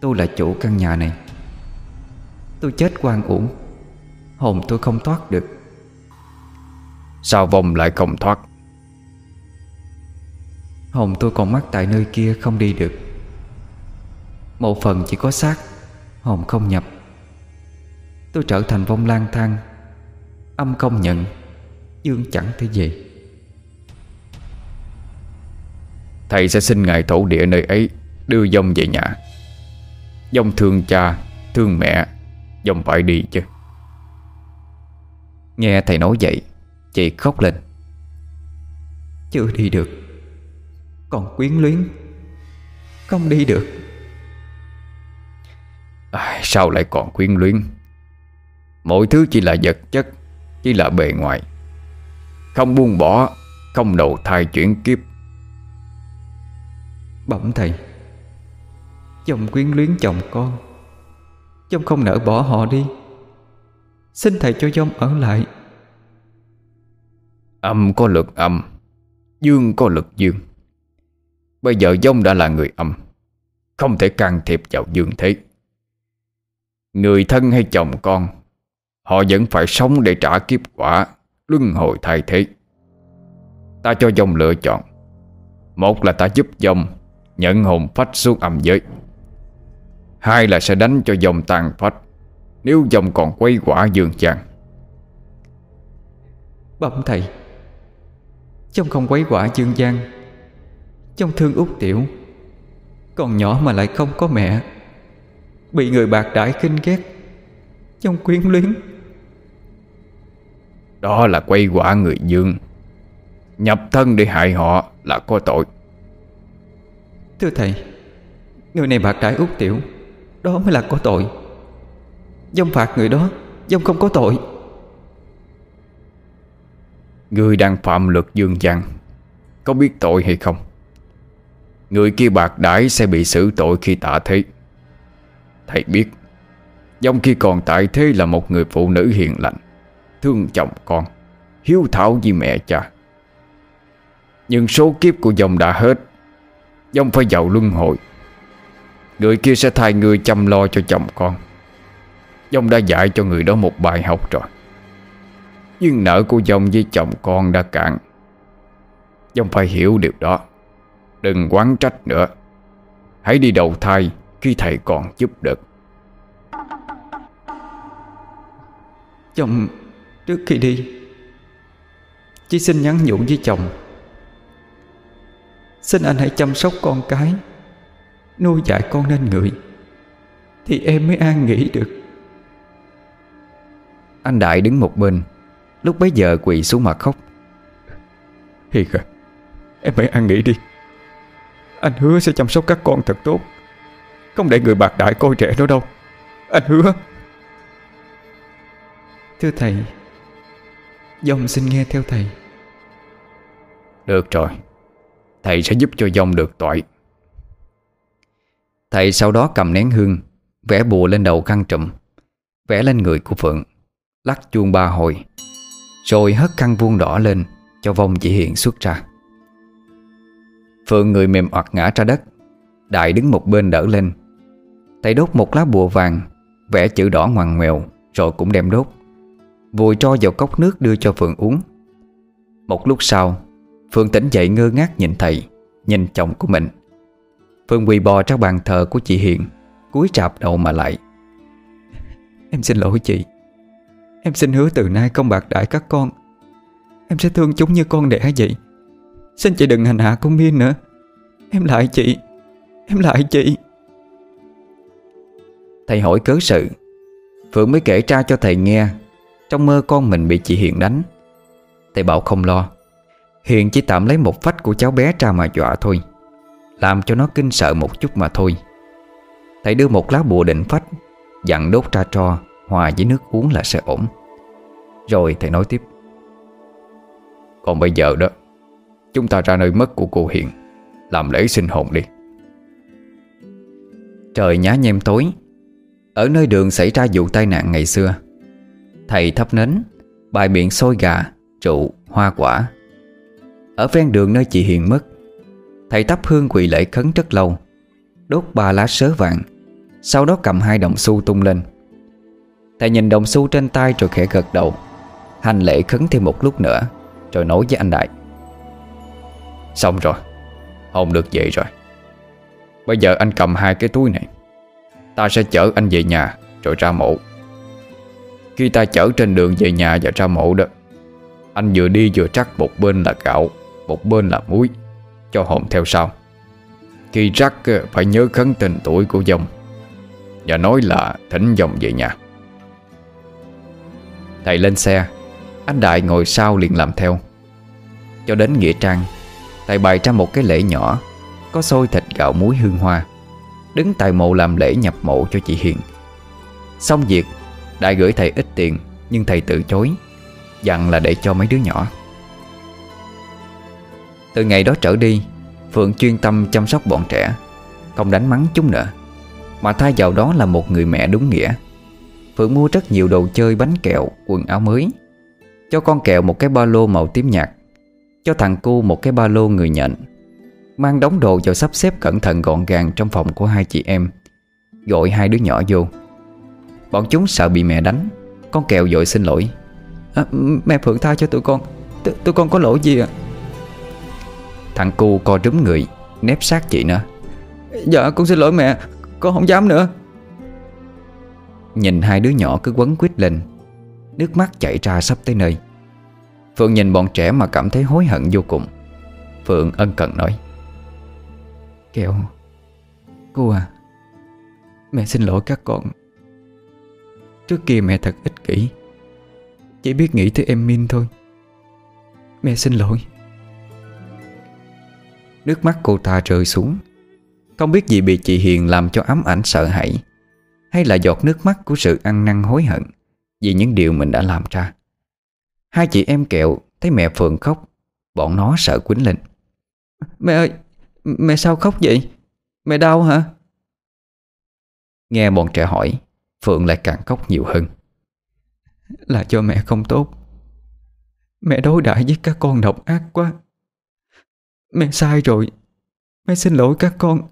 Tôi là chủ căn nhà này. Tôi chết quan uổng, Hồn tôi không thoát được. Sao vòng lại không thoát? Hồn tôi còn mắc tại nơi kia không đi được. Một phần chỉ có xác Hồn không nhập. Tôi trở thành vong lang thang Âm công nhận Dương chẳng thể gì Thầy sẽ xin ngài tổ địa nơi ấy Đưa dông về nhà. Dông thương cha Thương mẹ Dông phải đi chứ. Nghe thầy nói vậy Chị khóc lên. Chưa đi được Còn quyến luyến. Không đi được à, Sao lại còn quyến luyến? Mọi thứ chỉ là vật chất Chỉ là bề ngoài. Không buông bỏ Không đầu thai chuyển kiếp. Bẩm thầy Chồng quyến luyến chồng con. Chồng không nỡ bỏ họ đi. Xin thầy cho dông ở lại. Âm có lực âm Dương có lực dương. Bây giờ dông đã là người âm Không thể can thiệp vào dương thế Người thân hay chồng con, Họ vẫn phải sống để trả kiếp quả, Luân hồi thay thế. Ta cho dòng lựa chọn. Một là ta giúp dòng, Nhận hồn phách xuống âm giới. Hai là sẽ đánh cho dòng tàn phách, Nếu dòng còn quay quả dương chàng Bẩm thầy, Trong không quấy quả dương gian, Trong thương út tiểu, Còn nhỏ mà lại không có mẹ Bị người bạc đãi kinh ghét. Trong quyến luyến. Đó là quay quả người dương. Nhập thân để hại họ là có tội. Thưa thầy Người này bạc đãi út tiểu Đó mới là có tội. Dông phạt người đó Dông không có tội. Người đang phạm luật dương gian Có biết tội hay không? Người kia bạc đãi sẽ bị xử tội khi tạ thế Thầy biết Dông khi còn tại thế là một người phụ nữ hiền lành, Thương chồng con, Hiếu thảo với mẹ cha. Nhưng số kiếp của dòng đã hết Dông phải vào luân hồi. Người kia sẽ thay người chăm lo cho chồng con. Dông đã dạy cho người đó một bài học rồi. Nhưng nợ của dông với chồng con đã cạn. Dông phải hiểu điều đó. Đừng quán trách nữa. Hãy đi đầu thai khi thầy còn giúp được. Chồng trước khi đi Chỉ xin nhắn nhủ với chồng. Xin anh hãy chăm sóc con cái Nuôi dạy con nên người Thì em mới an nghỉ được. Anh Đại đứng một bên Lúc bấy giờ quỳ xuống mặt khóc. Hiền à Em hãy an nghỉ đi. Anh hứa sẽ chăm sóc các con thật tốt Không để người bạc đại coi trẻ đó đâu. Anh hứa. Thưa thầy Dòng xin nghe theo thầy. Được rồi. Thầy sẽ giúp cho dông được tội. Thầy sau đó cầm nén hương Vẽ bùa lên đầu khăn trùm Vẽ lên người của Phượng Lắc chuông ba hồi Rồi hất khăn vuông đỏ lên Cho vong chỉ hiện xuất ra. Phượng người mềm oặt ngã ra đất Đại đứng một bên đỡ lên Thầy đốt một lá bùa vàng, Vẽ chữ đỏ ngoằn ngoèo, Rồi cũng đem đốt. Vùi cho vào cốc nước đưa cho Phượng uống. Một lúc sau Phượng tỉnh dậy ngơ ngác nhìn thầy, Nhìn chồng của mình. Phương quỳ bò trong bàn thờ của chị Hiền, cúi chạp đầu mà lại. (laughs) Em xin lỗi chị. Em xin hứa từ nay không bạc đãi các con. Em sẽ thương chúng như con đẻ vậy. Xin chị đừng hành hạ con Miên nữa. Em lại chị. Em lại chị. Thầy hỏi cớ sự. Phượng mới kể ra cho thầy nghe. Trong mơ con mình bị chị Hiền đánh. Thầy bảo không lo. Hiền chỉ tạm lấy một phách của cháu bé ra mà dọa thôi. Làm cho nó kinh sợ một chút mà thôi. Thầy đưa một lá bùa định phách, Dặn đốt ra tro, Hòa với nước uống là sẽ ổn. Rồi thầy nói tiếp. Còn bây giờ đó, Chúng ta ra nơi mất của cô Hiền, Làm lễ sinh hồn đi. Trời nhá nhem tối ở nơi đường xảy ra vụ tai nạn ngày xưa Thầy thắp nến Bài miệng xôi gà, trụ hoa quả. Ở ven đường nơi chị Hiền mất Thầy thắp hương quỳ lễ khấn rất lâu Đốt ba lá sớ vàng Sau đó cầm hai đồng xu tung lên. Thầy nhìn đồng xu trên tay rồi khẽ gật đầu Hành lễ khấn thêm một lúc nữa Rồi nói với anh Đại. Xong rồi Hồn được vậy rồi. Bây giờ anh cầm hai cái túi này Ta sẽ chở anh về nhà, Rồi ra mộ. Khi ta chở trên đường về nhà và ra mộ đó, Anh vừa đi vừa trắc một bên là gạo, Một bên là muối, Cho hồn theo sau. Khi rắc ờ, phải nhớ khấn tên tuổi của dòng Và nói là thỉnh dòng về nhà. Thầy lên xe Anh Đại ngồi sau liền làm theo. Cho đến Nghĩa Trang, Thầy bày ra một cái lễ nhỏ, Có xôi thịt gạo muối hương hoa. Đứng tại mộ làm lễ nhập mộ cho chị Hiền. Xong việc Đại gửi thầy ít tiền, Nhưng thầy từ chối, Dặn là để cho mấy đứa nhỏ. Từ ngày đó trở đi, Phượng chuyên tâm chăm sóc bọn trẻ, Không đánh mắng chúng nữa, Mà thay vào đó là một người mẹ đúng nghĩa. Phượng mua rất nhiều đồ chơi, bánh kẹo, Quần áo mới, Cho con kẹo một cái ba lô màu tím nhạt, Cho thằng cu một cái ba lô người nhận Mang đống đồ vào sắp xếp cẩn thận gọn gàng Trong phòng của hai chị em. Gọi hai đứa nhỏ vô. Bọn chúng sợ bị mẹ đánh. Con kẹo dội xin lỗi. À, Mẹ Phượng tha cho tụi con. T Tụi con có lỗi gì ạ? Thằng cu co trúm người Nép sát chị nữa Dạ con xin lỗi mẹ. Con không dám nữa. Nhìn hai đứa nhỏ cứ quấn quýt lên. Nước mắt chảy ra sắp tới nơi. Phượng nhìn bọn trẻ mà cảm thấy hối hận vô cùng. Phượng ân cần nói Kẹo. Cô à Mẹ xin lỗi các con. Trước kia mẹ thật ích kỷ. Chỉ biết nghĩ tới em Min thôi. Mẹ xin lỗi. Nước mắt cô ta rơi xuống. Không biết gì bị chị Hiền làm cho ám ảnh sợ hãi, Hay là giọt nước mắt của sự ăn năn hối hận Vì những điều mình đã làm ra. Hai chị em kẹo Thấy mẹ Phượng khóc, Bọn nó sợ quýnh lên. Mẹ ơi Mẹ sao khóc vậy? Mẹ đau hả? Nghe bọn trẻ hỏi Phượng lại càng khóc nhiều hơn. Là cho mẹ không tốt. Mẹ đối đãi với các con độc ác quá. Mẹ sai rồi. Mẹ xin lỗi các con.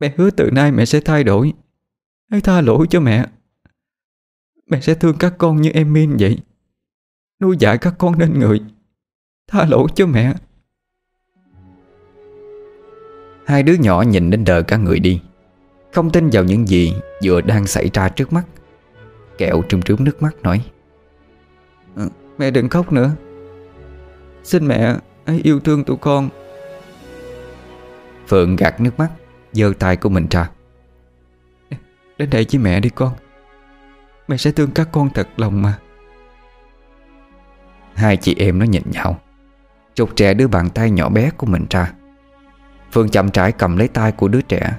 Mẹ hứa từ nay mẹ sẽ thay đổi. Hãy tha lỗi cho mẹ. Mẹ sẽ thương các con như em Min vậy. Nuôi dạy các con nên người. Tha lỗi cho mẹ Hai đứa nhỏ nhìn đến đờ cả người đi. Không tin vào những gì vừa đang xảy ra trước mắt. Kẹo trùm trướm nước mắt nói. Ừ, Mẹ đừng khóc nữa. Xin mẹ hãy yêu thương tụi con. Phượng gạt nước mắt giơ tay của mình ra. Đến đây với mẹ đi con. Mẹ sẽ thương các con thật lòng mà. Hai chị em nó nhìn nhau. Trục trẻ đưa bàn tay nhỏ bé của mình ra Phương chậm rãi cầm lấy tay của đứa trẻ,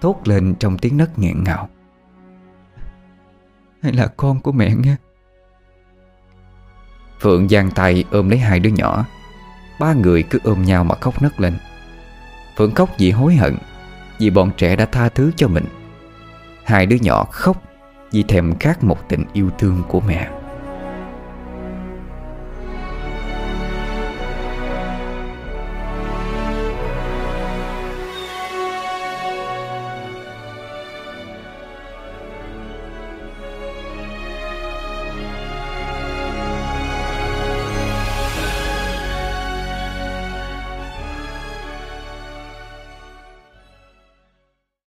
Thốt lên trong tiếng nấc nghẹn ngào. Hay là con của mẹ nghe? Phượng giang tay ôm lấy hai đứa nhỏ. Ba người cứ ôm nhau mà khóc nấc lên. Phượng khóc vì hối hận, Vì bọn trẻ đã tha thứ cho mình. Hai đứa nhỏ khóc Vì thèm khát một tình yêu thương của mẹ.